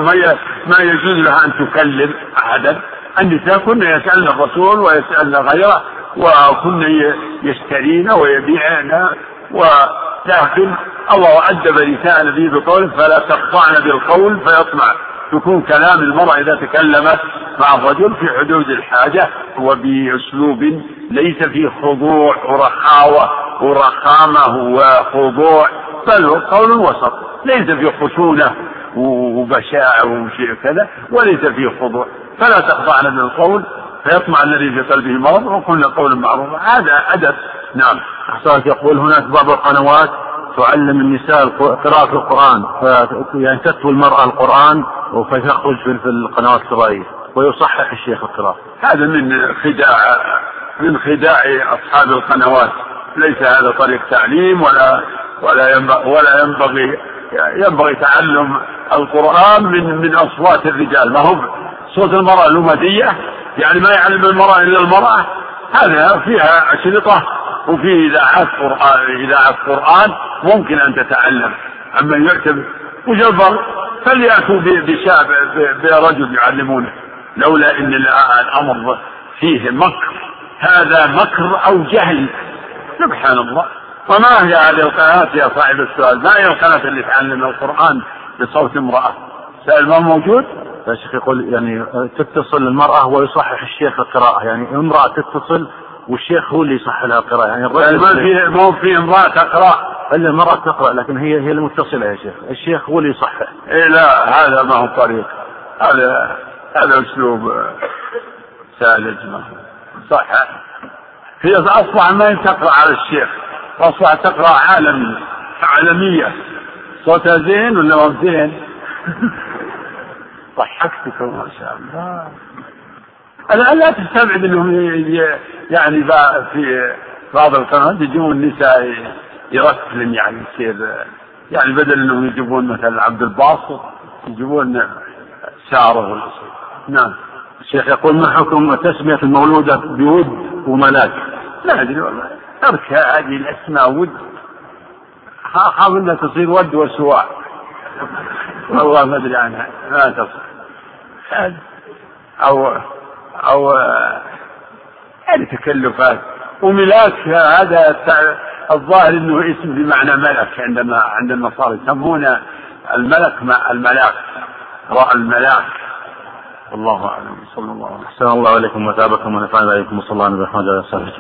ما يجوز لها أن تكلم أحدا النساء كن يسألن الرسول ويسألن غيره وكن يشترين ويبيعن ولكن الله أدب نساء النبي بقوله فلا تخضعن بالقول فيطمع يكون كلام المرأة إذا تكلمت مع الرجل في حدود الحاجة وبأسلوب ليس فيه خضوع ورخاوة ورخامة وخضوع بل هو قول وسط. ليس فيه خشونة وبشاعة وشيء كذا وليس فيه خضوع. فلا تخضعن بالقول فيطمع الذي في قلبه مرض وقلنا قولا معروفا هذا أدب. نعم. أحسنت يقول هناك بعض القنوات تعلم النساء قراءة القرآن يعني تتلو المرأة القرآن وفتخرج في القنوات الفضائية ويصحح الشيخ القراءة. هذا من خداع من خداع أصحاب القنوات. ليس هذا طريق تعليم ولا ولا ينبغي ولا ينبغي ينبغي تعلم القرآن من من أصوات الرجال. ما هو صوت المرأة الأمدية يعني ما يعلم المرأة إلا المرأة؟ هذا فيها أشرطة وفي إذاعات قرآن إذاعة قرآن ممكن أن تتعلم. أما وش الفرق؟ فليأتوا بشاب برجل يعلمونه. لولا أن الأمر فيه مكر. هذا مكر أو جهل. سبحان الله. وما هي هذه القناة يا صاحب السؤال؟ ما هي القناة اللي تعلم القرآن بصوت امرأة؟ سائل ما موجود؟ يا شيخ يقول يعني تتصل المرأة ويصحح الشيخ القراءة. يعني امرأة تتصل والشيخ هو اللي يصحح لها القراءة. يعني الرجل ما في ما في امرأة تقرأ. إلا المرأة تقرأ لكن هي هي المتصلة يا شيخ. الشيخ هو اللي يصحح. إيه لا هذا ما هو طريق. هذا هذا أسلوب ساذج ما صح. هي أصبح ما تقرأ على الشيخ أصبح تقرأ عالمي عالمية. صوتها زين ولا مو زين؟ ضحكتك ما شاء الله. الان لا تستبعد إنهم يعني في بعض القنوات يجيبون النساء يرسلن يعني يصير يعني بدل إنهم يجيبون مثلا عبد الباسط يجيبون ساره نعم. الشيخ يقول ما حكم تسمية المولودة بود وملاك؟ لا أدري والله. ترك هذه الأسماء ود. خاف إنها تصير ود وسواع. والله ما أدري عنها. ما تصل أو أو يعني تكلفات. وملاك هذا الظاهر إنه اسم بمعنى ملك عندما عند النصارى يسمون الملك الملاك. رأى الملاك. والله أعلم. صلى الله عليه وسلم. الله عليكم وتابكم ونفعنا عليكم وصلى الله عليه وسلم.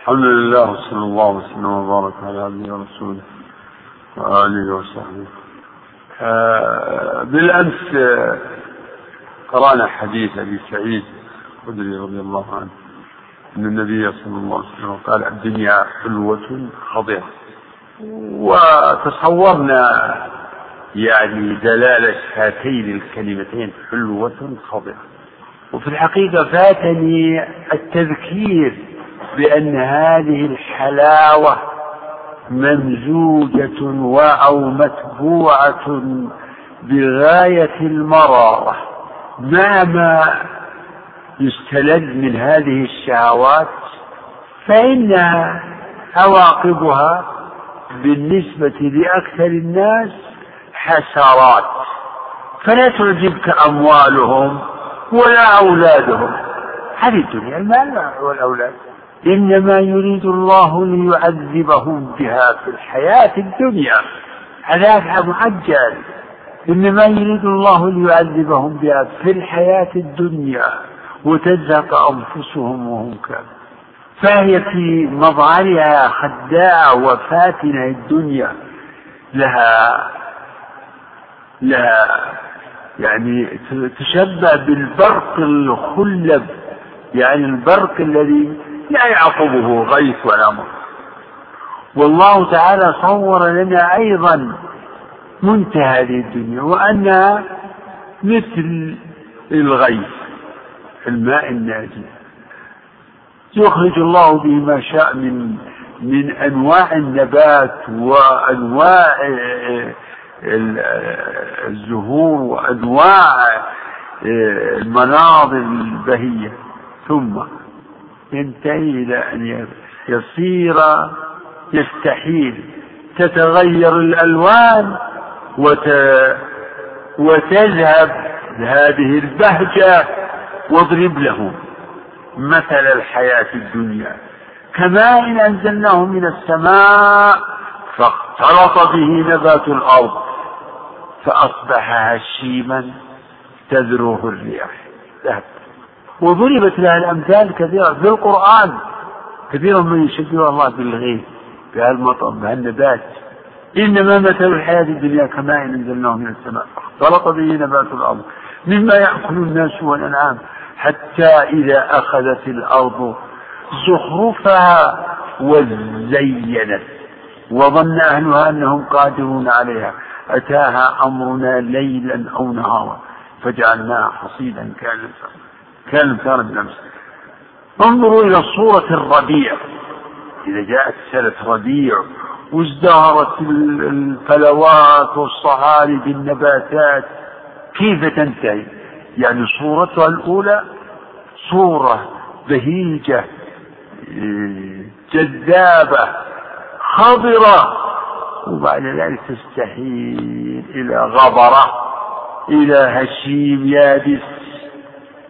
الحمد لله وصلى الله وسلم وبارك على عبده ورسوله وآله وصحبه. آه بالأمس آه قرأنا حديث أبي سعيد الخدري رضي الله عنه. أن النبي صلى الله عليه وسلم قال الدنيا حلوة خضرة وتصورنا يعني دلالة هاتين الكلمتين حلوة خضرة وفي الحقيقة فاتني التذكير بأن هذه الحلاوة ممزوجة أو متبوعة بغاية المرارة. مع ما يستلذ من هذه الشهوات فإن عواقبها بالنسبة لأكثر الناس حسرات فلا تعجبك أموالهم ولا أولادهم. هذه الدنيا المال والأولاد. إنما يريد الله ليعذبهم بها في الحياة الدنيا. عذاب معجل. إنما يريد الله ليعذبهم بها في الحياة الدنيا وتزهق أنفسهم وهم كافرون. فهي في مظهرها خداعة وفاتنة الدنيا. لها لها يعني تشبه بالبرق الخلب. يعني البرق الذي لا يعقبه غيث ولا مر والله تعالى صور لنا أيضا منتهى هذه الدنيا وأنها مثل الغيث الماء النازل يخرج الله به ما شاء من من أنواع النبات وأنواع الزهور وأنواع المناظر البهية. ثم ينتهي إلى أن يصير يستحيل تتغير الألوان وت... وتذهب هذه البهجة واضرب له مثل الحياة الدنيا. كماء أنزلناه من السماء فاختلط به نبات الأرض. فأصبح هشيما تذروه الرياح. ذهب. وضربت لها الأمثال كثيرة في القرآن. كثير من يشبه الله بالغيث بهالمطر بهالنبات إنما مثل الحياة الدنيا كماء أنزلناه من السماء. اختلط به نبات الأرض. مما يأكل الناس والأنعام. حتى إذا أخذت الأرض زخرفها وزينت. وظن أهلها أنهم قادرون عليها. أتاها أمرنا ليلا أو نهارا فجعلناها حصيدا كان كان بالأمس. انظروا إلى صورة الربيع. إذا جاءت سنة ربيع وازدهرت الفلوات والصهاري بالنباتات كيف تنتهي؟ يعني صورتها الأولى صورة بهيجة جذابة خضرة. وبعد ذلك تستحيل إلى غبرة إلى هشيم يابس.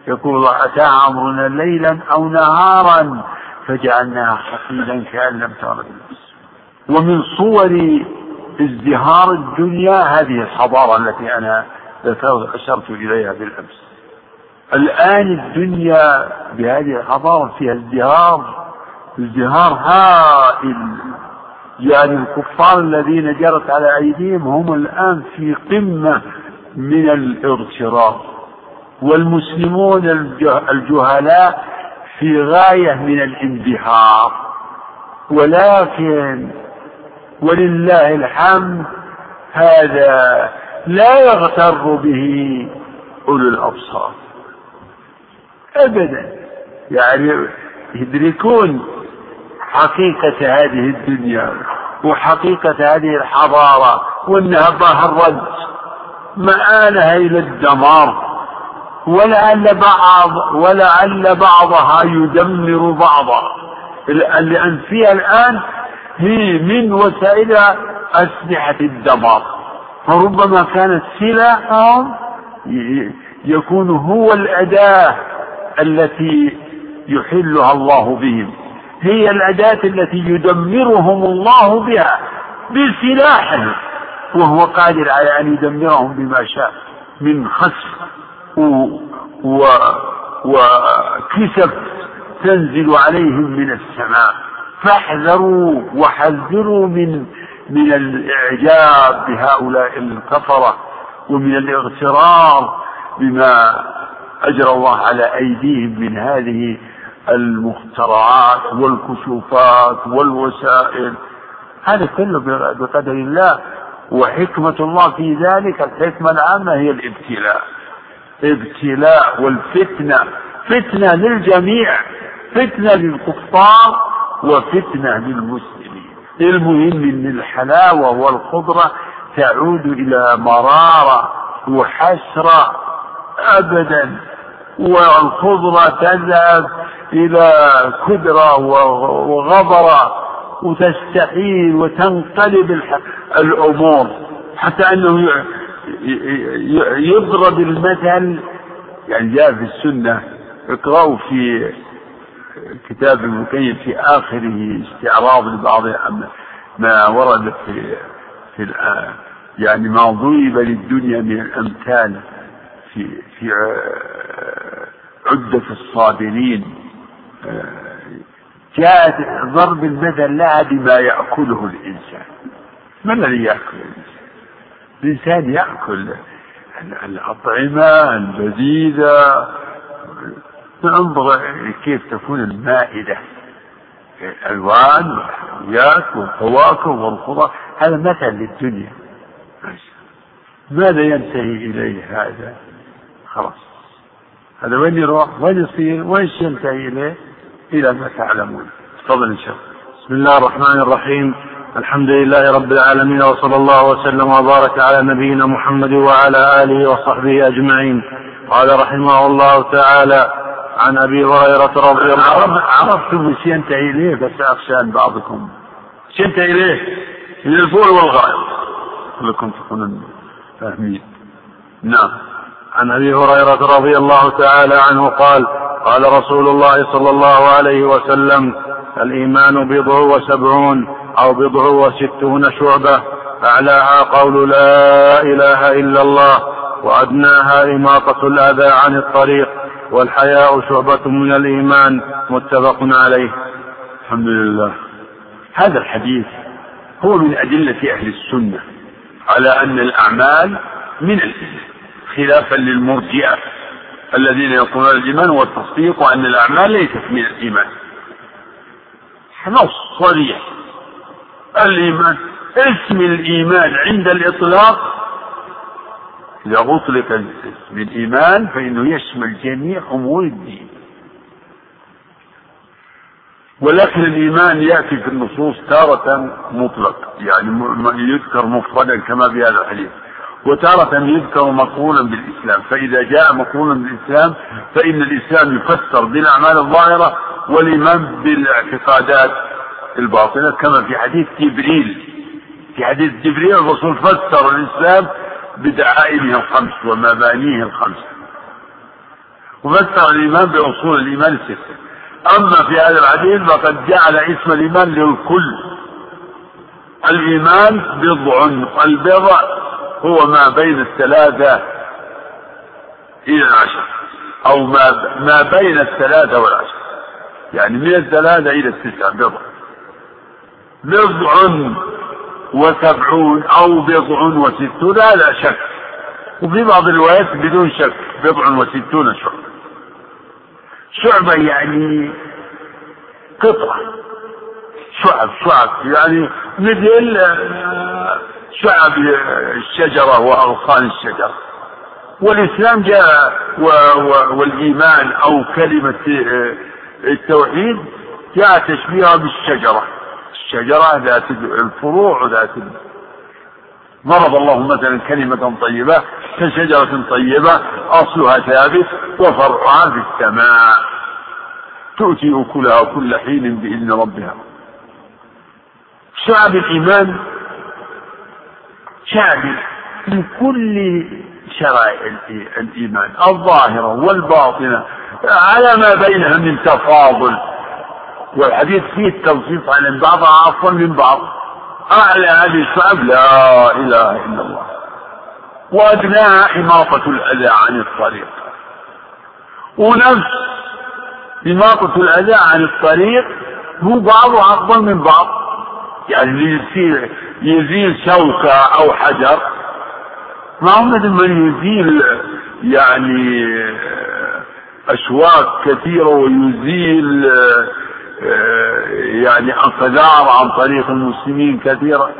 يقول الله أتى أمرنا ليلا أو نهارا؟ فجعلناها حصيدا كأن لم تغن ومن صور ازدهار الدنيا هذه الحضارة التي أنا أشرت إليها بالأمس. الآن الدنيا بهذه الحضارة فيها ازدهار ازدهار هائل. يعني الكفار الذين جرت على أيديهم هم الآن في قمة من الاغتراب والمسلمون الجهلاء في غاية من الانبهار. ولكن ولله الحمد هذا لا يغتر به أولو الأبصار. أبدا. يعني يدركون حقيقة هذه الدنيا وحقيقة هذه الحضارة وأنها ظهرت مآلها إلى الدمار ولعل بعض ولعل بعضها يدمر بعضا. لأن فيها الآن هي من وسائل أسلحة الدمار. فربما كانت سلاحهم يكون هو الأداة التي يحلها الله بهم. هي الأداة التي يدمرهم الله بها بسلاحه وهو قادر على أن يدمرهم بما شاء من خسف و... وكسف تنزل عليهم من السماء. فاحذروا وحذروا من من الإعجاب بهؤلاء الكفرة ومن الاغترار بما أجرى الله على أيديهم من هذه المخترعات والكشوفات والوسائل. هذا كله بقدر الله وحكمة الله في ذلك الحكمة العامة هي الابتلاء. ابتلاء والفتنة. فتنة للجميع فتنة للكفار وفتنة للمسلمين. المهم إن الحلاوة والخضرة تعود إلى مرارة وحسرة ابدا. والخضرة تذهب إلى كدرة وغبرة وتستحيل وتنقلب الأمور. حتى أنه يضرب المثل يعني جاء في السنة اقرأوا في كتاب المكيف في آخره استعراض لبعض ما ورد في في يعني ما ضرب للدنيا من الأمثال في في عدة الصابرين جاءت ضرب المثل لها بما يأكله الإنسان. ما الذي يأكل الإنسان؟ الإنسان يأكل الأطعمة اللذيذة أنظر كيف تكون المائدة الألوان والحلويات والفواكه والخضار هذا مثل للدنيا. ماذا ينتهي إليه هذا؟ خلاص. هذا وين يروح؟ وين يصير؟ وين ينتهي إليه؟ إلى ما تعلمون. تفضل إن شاء الله. بسم الله الرحمن الرحيم. الحمد لله رب العالمين وصلى الله وسلم وبارك على نبينا محمد وعلى آله وصحبه أجمعين. قال رحمه الله تعالى عن أبي هريرة رضي الله عنه. عرفتم إيش ينتهي إليه؟ بس اخشى ان بعضكم. إيش ينتهي إليه؟ من الفول والغائط كلكم تكونون فاهمين. نعم. عن أبي هريرة رضي الله تعالى عنه قال قال رسول الله صلى الله عليه وسلم الإيمان بضع وسبعون أو بضع وستون شعبة اعلاها قول لا إله إلا الله وأدناها إماطة الأذى عن الطريق والحياء شعبة من الإيمان متفق عليه. الحمد لله. هذا الحديث هو من أدلة أهل السنة على أن الأعمال من الإيمان. خلافا للمرجئة الذين يقولون الإيمان والتصديق وأن الأعمال ليست من الإيمان. نص صريح. الإيمان اسم الإيمان عند الإطلاق. إذا أطلق اسم الإيمان فإنه يشمل جميع أمور الدين. ولكن الإيمان يأتي في النصوص تارة مطلق يعني يذكر مفردا كما في هذا الحديث. وتارة يذكر مقرونا بالإسلام. فإذا جاء مقرونا بالإسلام فإن الإسلام يفسر بالأعمال الظاهرة والإيمان بالإعتقادات الباطنة كما في حديث جبريل. في حديث جبريل الرسول فسر الإسلام بدعائمه الخمس ومبانيه الخمس. وفسر الإيمان بأصول الإيمان الستة. أما في هذا الحديث فقد جعل اسم الإيمان للكل. الإيمان بضع البضع هو ما بين الثلاثة إلى العشر. أو ما ما بين الثلاثة والعشر. يعني من الثلاثة إلى التسعة بضع. بضع وسبعون أو بضع وستون لا شك. وفي بعض الروايات بدون شك بضع وستون شعبة. شعبة يعني قطعة. شعب شعب. يعني مثل شعب الشجرة وأغصان الشجرة والإسلام جاء و و والإيمان أو كلمة التوحيد جاء تشبيهها بالشجرة. الشجرة ذات الفروع ذات ضرب الله مثلا كلمة طيبة كشجرة طيبة أصلها ثابت وفرعها في السماء. تؤتي أكلها كل حين بإذن ربها. شعب الإيمان شامل لكل شرائع الإيمان الظاهرة والباطنة على ما بينها من تفاضل. والحديث فيه التوصيف عن بعضها أفضل من بعض. أعلى هذه الشعب لا إله إلا الله. وأدناها حماطة الأذى عن الطريق. ونفس إماطة الأذى عن الطريق هو بعضها أفضل من بعض. يعني يصير يزيل شوكة أو حجر. ما هو مثل من يزيل يعني أشواك كثيرة ويزيل يعني أقدار عن طريق المسلمين كثيرة.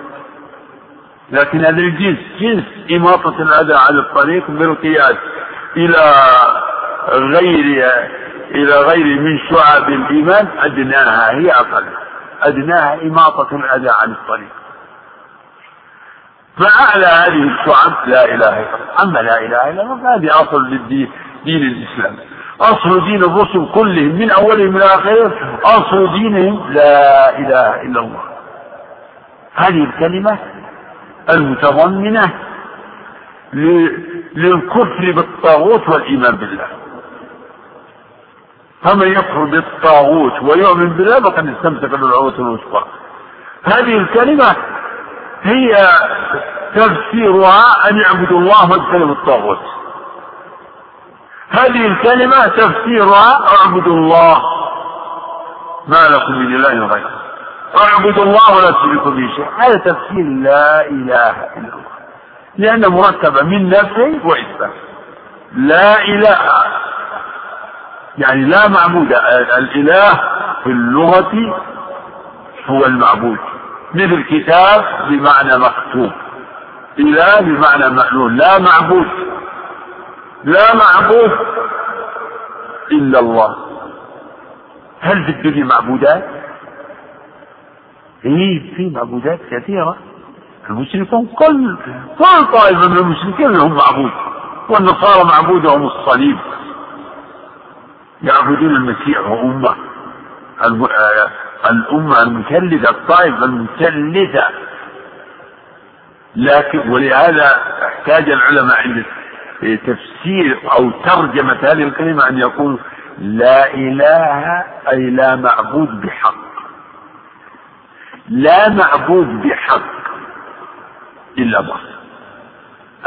لكن هذا الجنس جنس إماطة الأذى عن الطريق بالقياس إلى غير إلى غير من شعب الإيمان أدناها هي أقل. أدناها إماطة الأذى عن الطريق. فأعلى هذه الشعب لا إله إلا الله. أما لا إله إلا الله فهذه أصل للدين دين الإسلام. أصل دين الرسل كلهم من أولهم إلى آخرهم أصل دينهم لا إله إلا الله. هذه الكلمة المتضمنة للكفر بالطاغوت والإيمان بالله. فمن يكفر بالطاغوت ويؤمن بالله فقد استمسك بالعروة الوثقى. هذه الكلمة هي تفسيرها أن يعبدوا الله واجتنبوا الطاغوت. هذه الكلمة تفسيرها اعبدوا الله. ما لكم من إله غيره. اعبدوا الله ولا تشركوا به شيئا. هذا تفسير لا إله إلا الله. لأنه مركبة من نفي وإثبات لا إله. يعني لا معبود. الإله في اللغة هو المعبود. مثل كتاب بمعنى مكتوب. إله بمعنى مألول لا معبود. لا معبود إلا الله. هل في الدنيا معبودات؟ إيه في معبودات كثيرة. المشركون كل كل طائفة من المشركين لهم معبود. والنصارى معبودهم الصليب. يعبدون المسيح وأمة. الأمة المثلثة الطائفة المثلثة لكن ولهذا احتاج العلماء عند تفسير أو ترجمة هذه الكلمة أن يقول لا إله أي لا معبود بحق. لا معبود بحق إلا الله.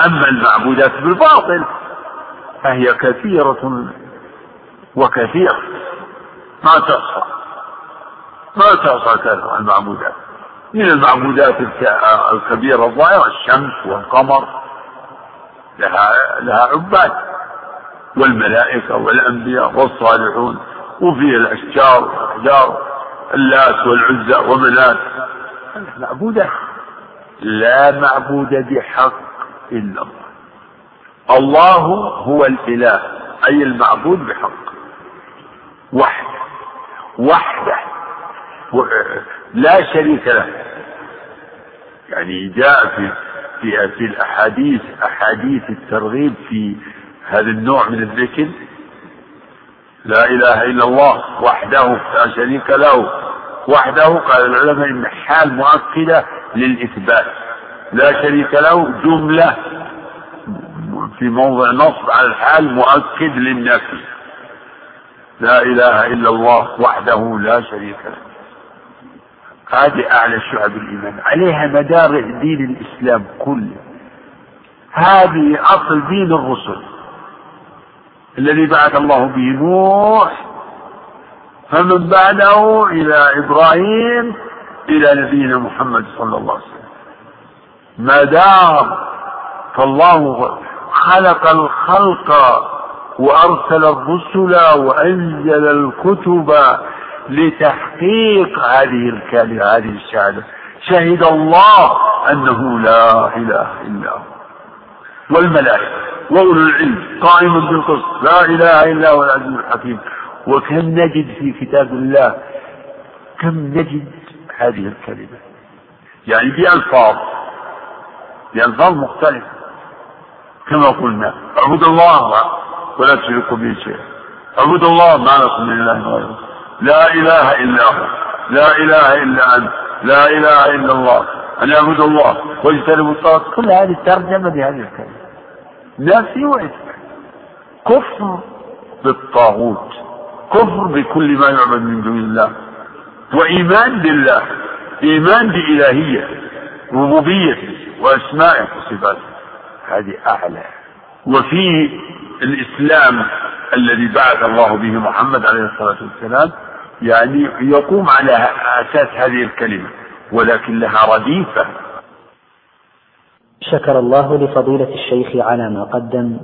أما المعبودات بالباطل فهي كثيرة وكثيرة. ما تحصى ما كثرة المعبودات من المعبودات الكبيرة الظاهرة الشمس والقمر لها لها عباد. والملائكة والأنبياء والصالحون وفي الأشجار والأحجار اللات والعزى ومنات. معبودات لا معبود بحق إلا الله. الله هو الإله أي المعبود بحق. وحده. وحده. لا شريك له. يعني جاء في في في الاحاديث أحاديث الترغيب في هذا النوع من الذكر. لا إله إلا الله وحده لا شريك له. وحده قال العلماء إن حال مؤكده للإثبات. لا شريك له جملة في موضع نصب على الحال مؤكد للنفي. لا إله إلا الله وحده لا شريك له. هذه أعلى شعب الإيمان. عليها مدار دين الإسلام كله. هذه أصل دين الرسل. الذي بعث الله به نوح فمن بعده إلى إبراهيم إلى نبينا محمد صلى الله عليه وسلم. ما دام فالله خلق الخلق وأرسل الرسل وأنزل الكتب لتحقيق هذه الكلمة هذه الشهادة. شهد الله أنه لا إله إلا هو. والملائكة وأولو العلم قائم بالقسط. لا إله إلا هو العزيز الحكيم. وكم نجد في كتاب الله كم نجد هذه الكلمة؟ يعني بألفاظ بألفاظ مختلفة. كما قلنا اعبدوا الله ولا تشركوا به شيئا. اعبدوا الله ما لكم من إله غيره. لا إله إلا هو. لا إله إلا أنت. لا إله إلا الله. أن يعبدوا الله واجتنبوا الطاغوت كل هذه الترجمة بهذه الكلمة. نفي وإثبات كفر بالطاغوت. كفر بكل ما يعبد من دون الله. وإيمان بالله. إيمان بإلهية. ربوبيته وأسمائه وصفاته. هذه أعلى. وفي الإسلام الذي بعث الله به محمد عليه الصلاة والسلام يعني يقوم على أساس هذه الكلمة ولكن لها رديفة. شكر الله لفضيلة الشيخ على ما قدم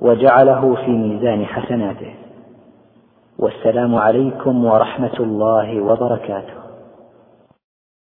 وجعله في ميزان حسناته. والسلام عليكم ورحمة الله وبركاته.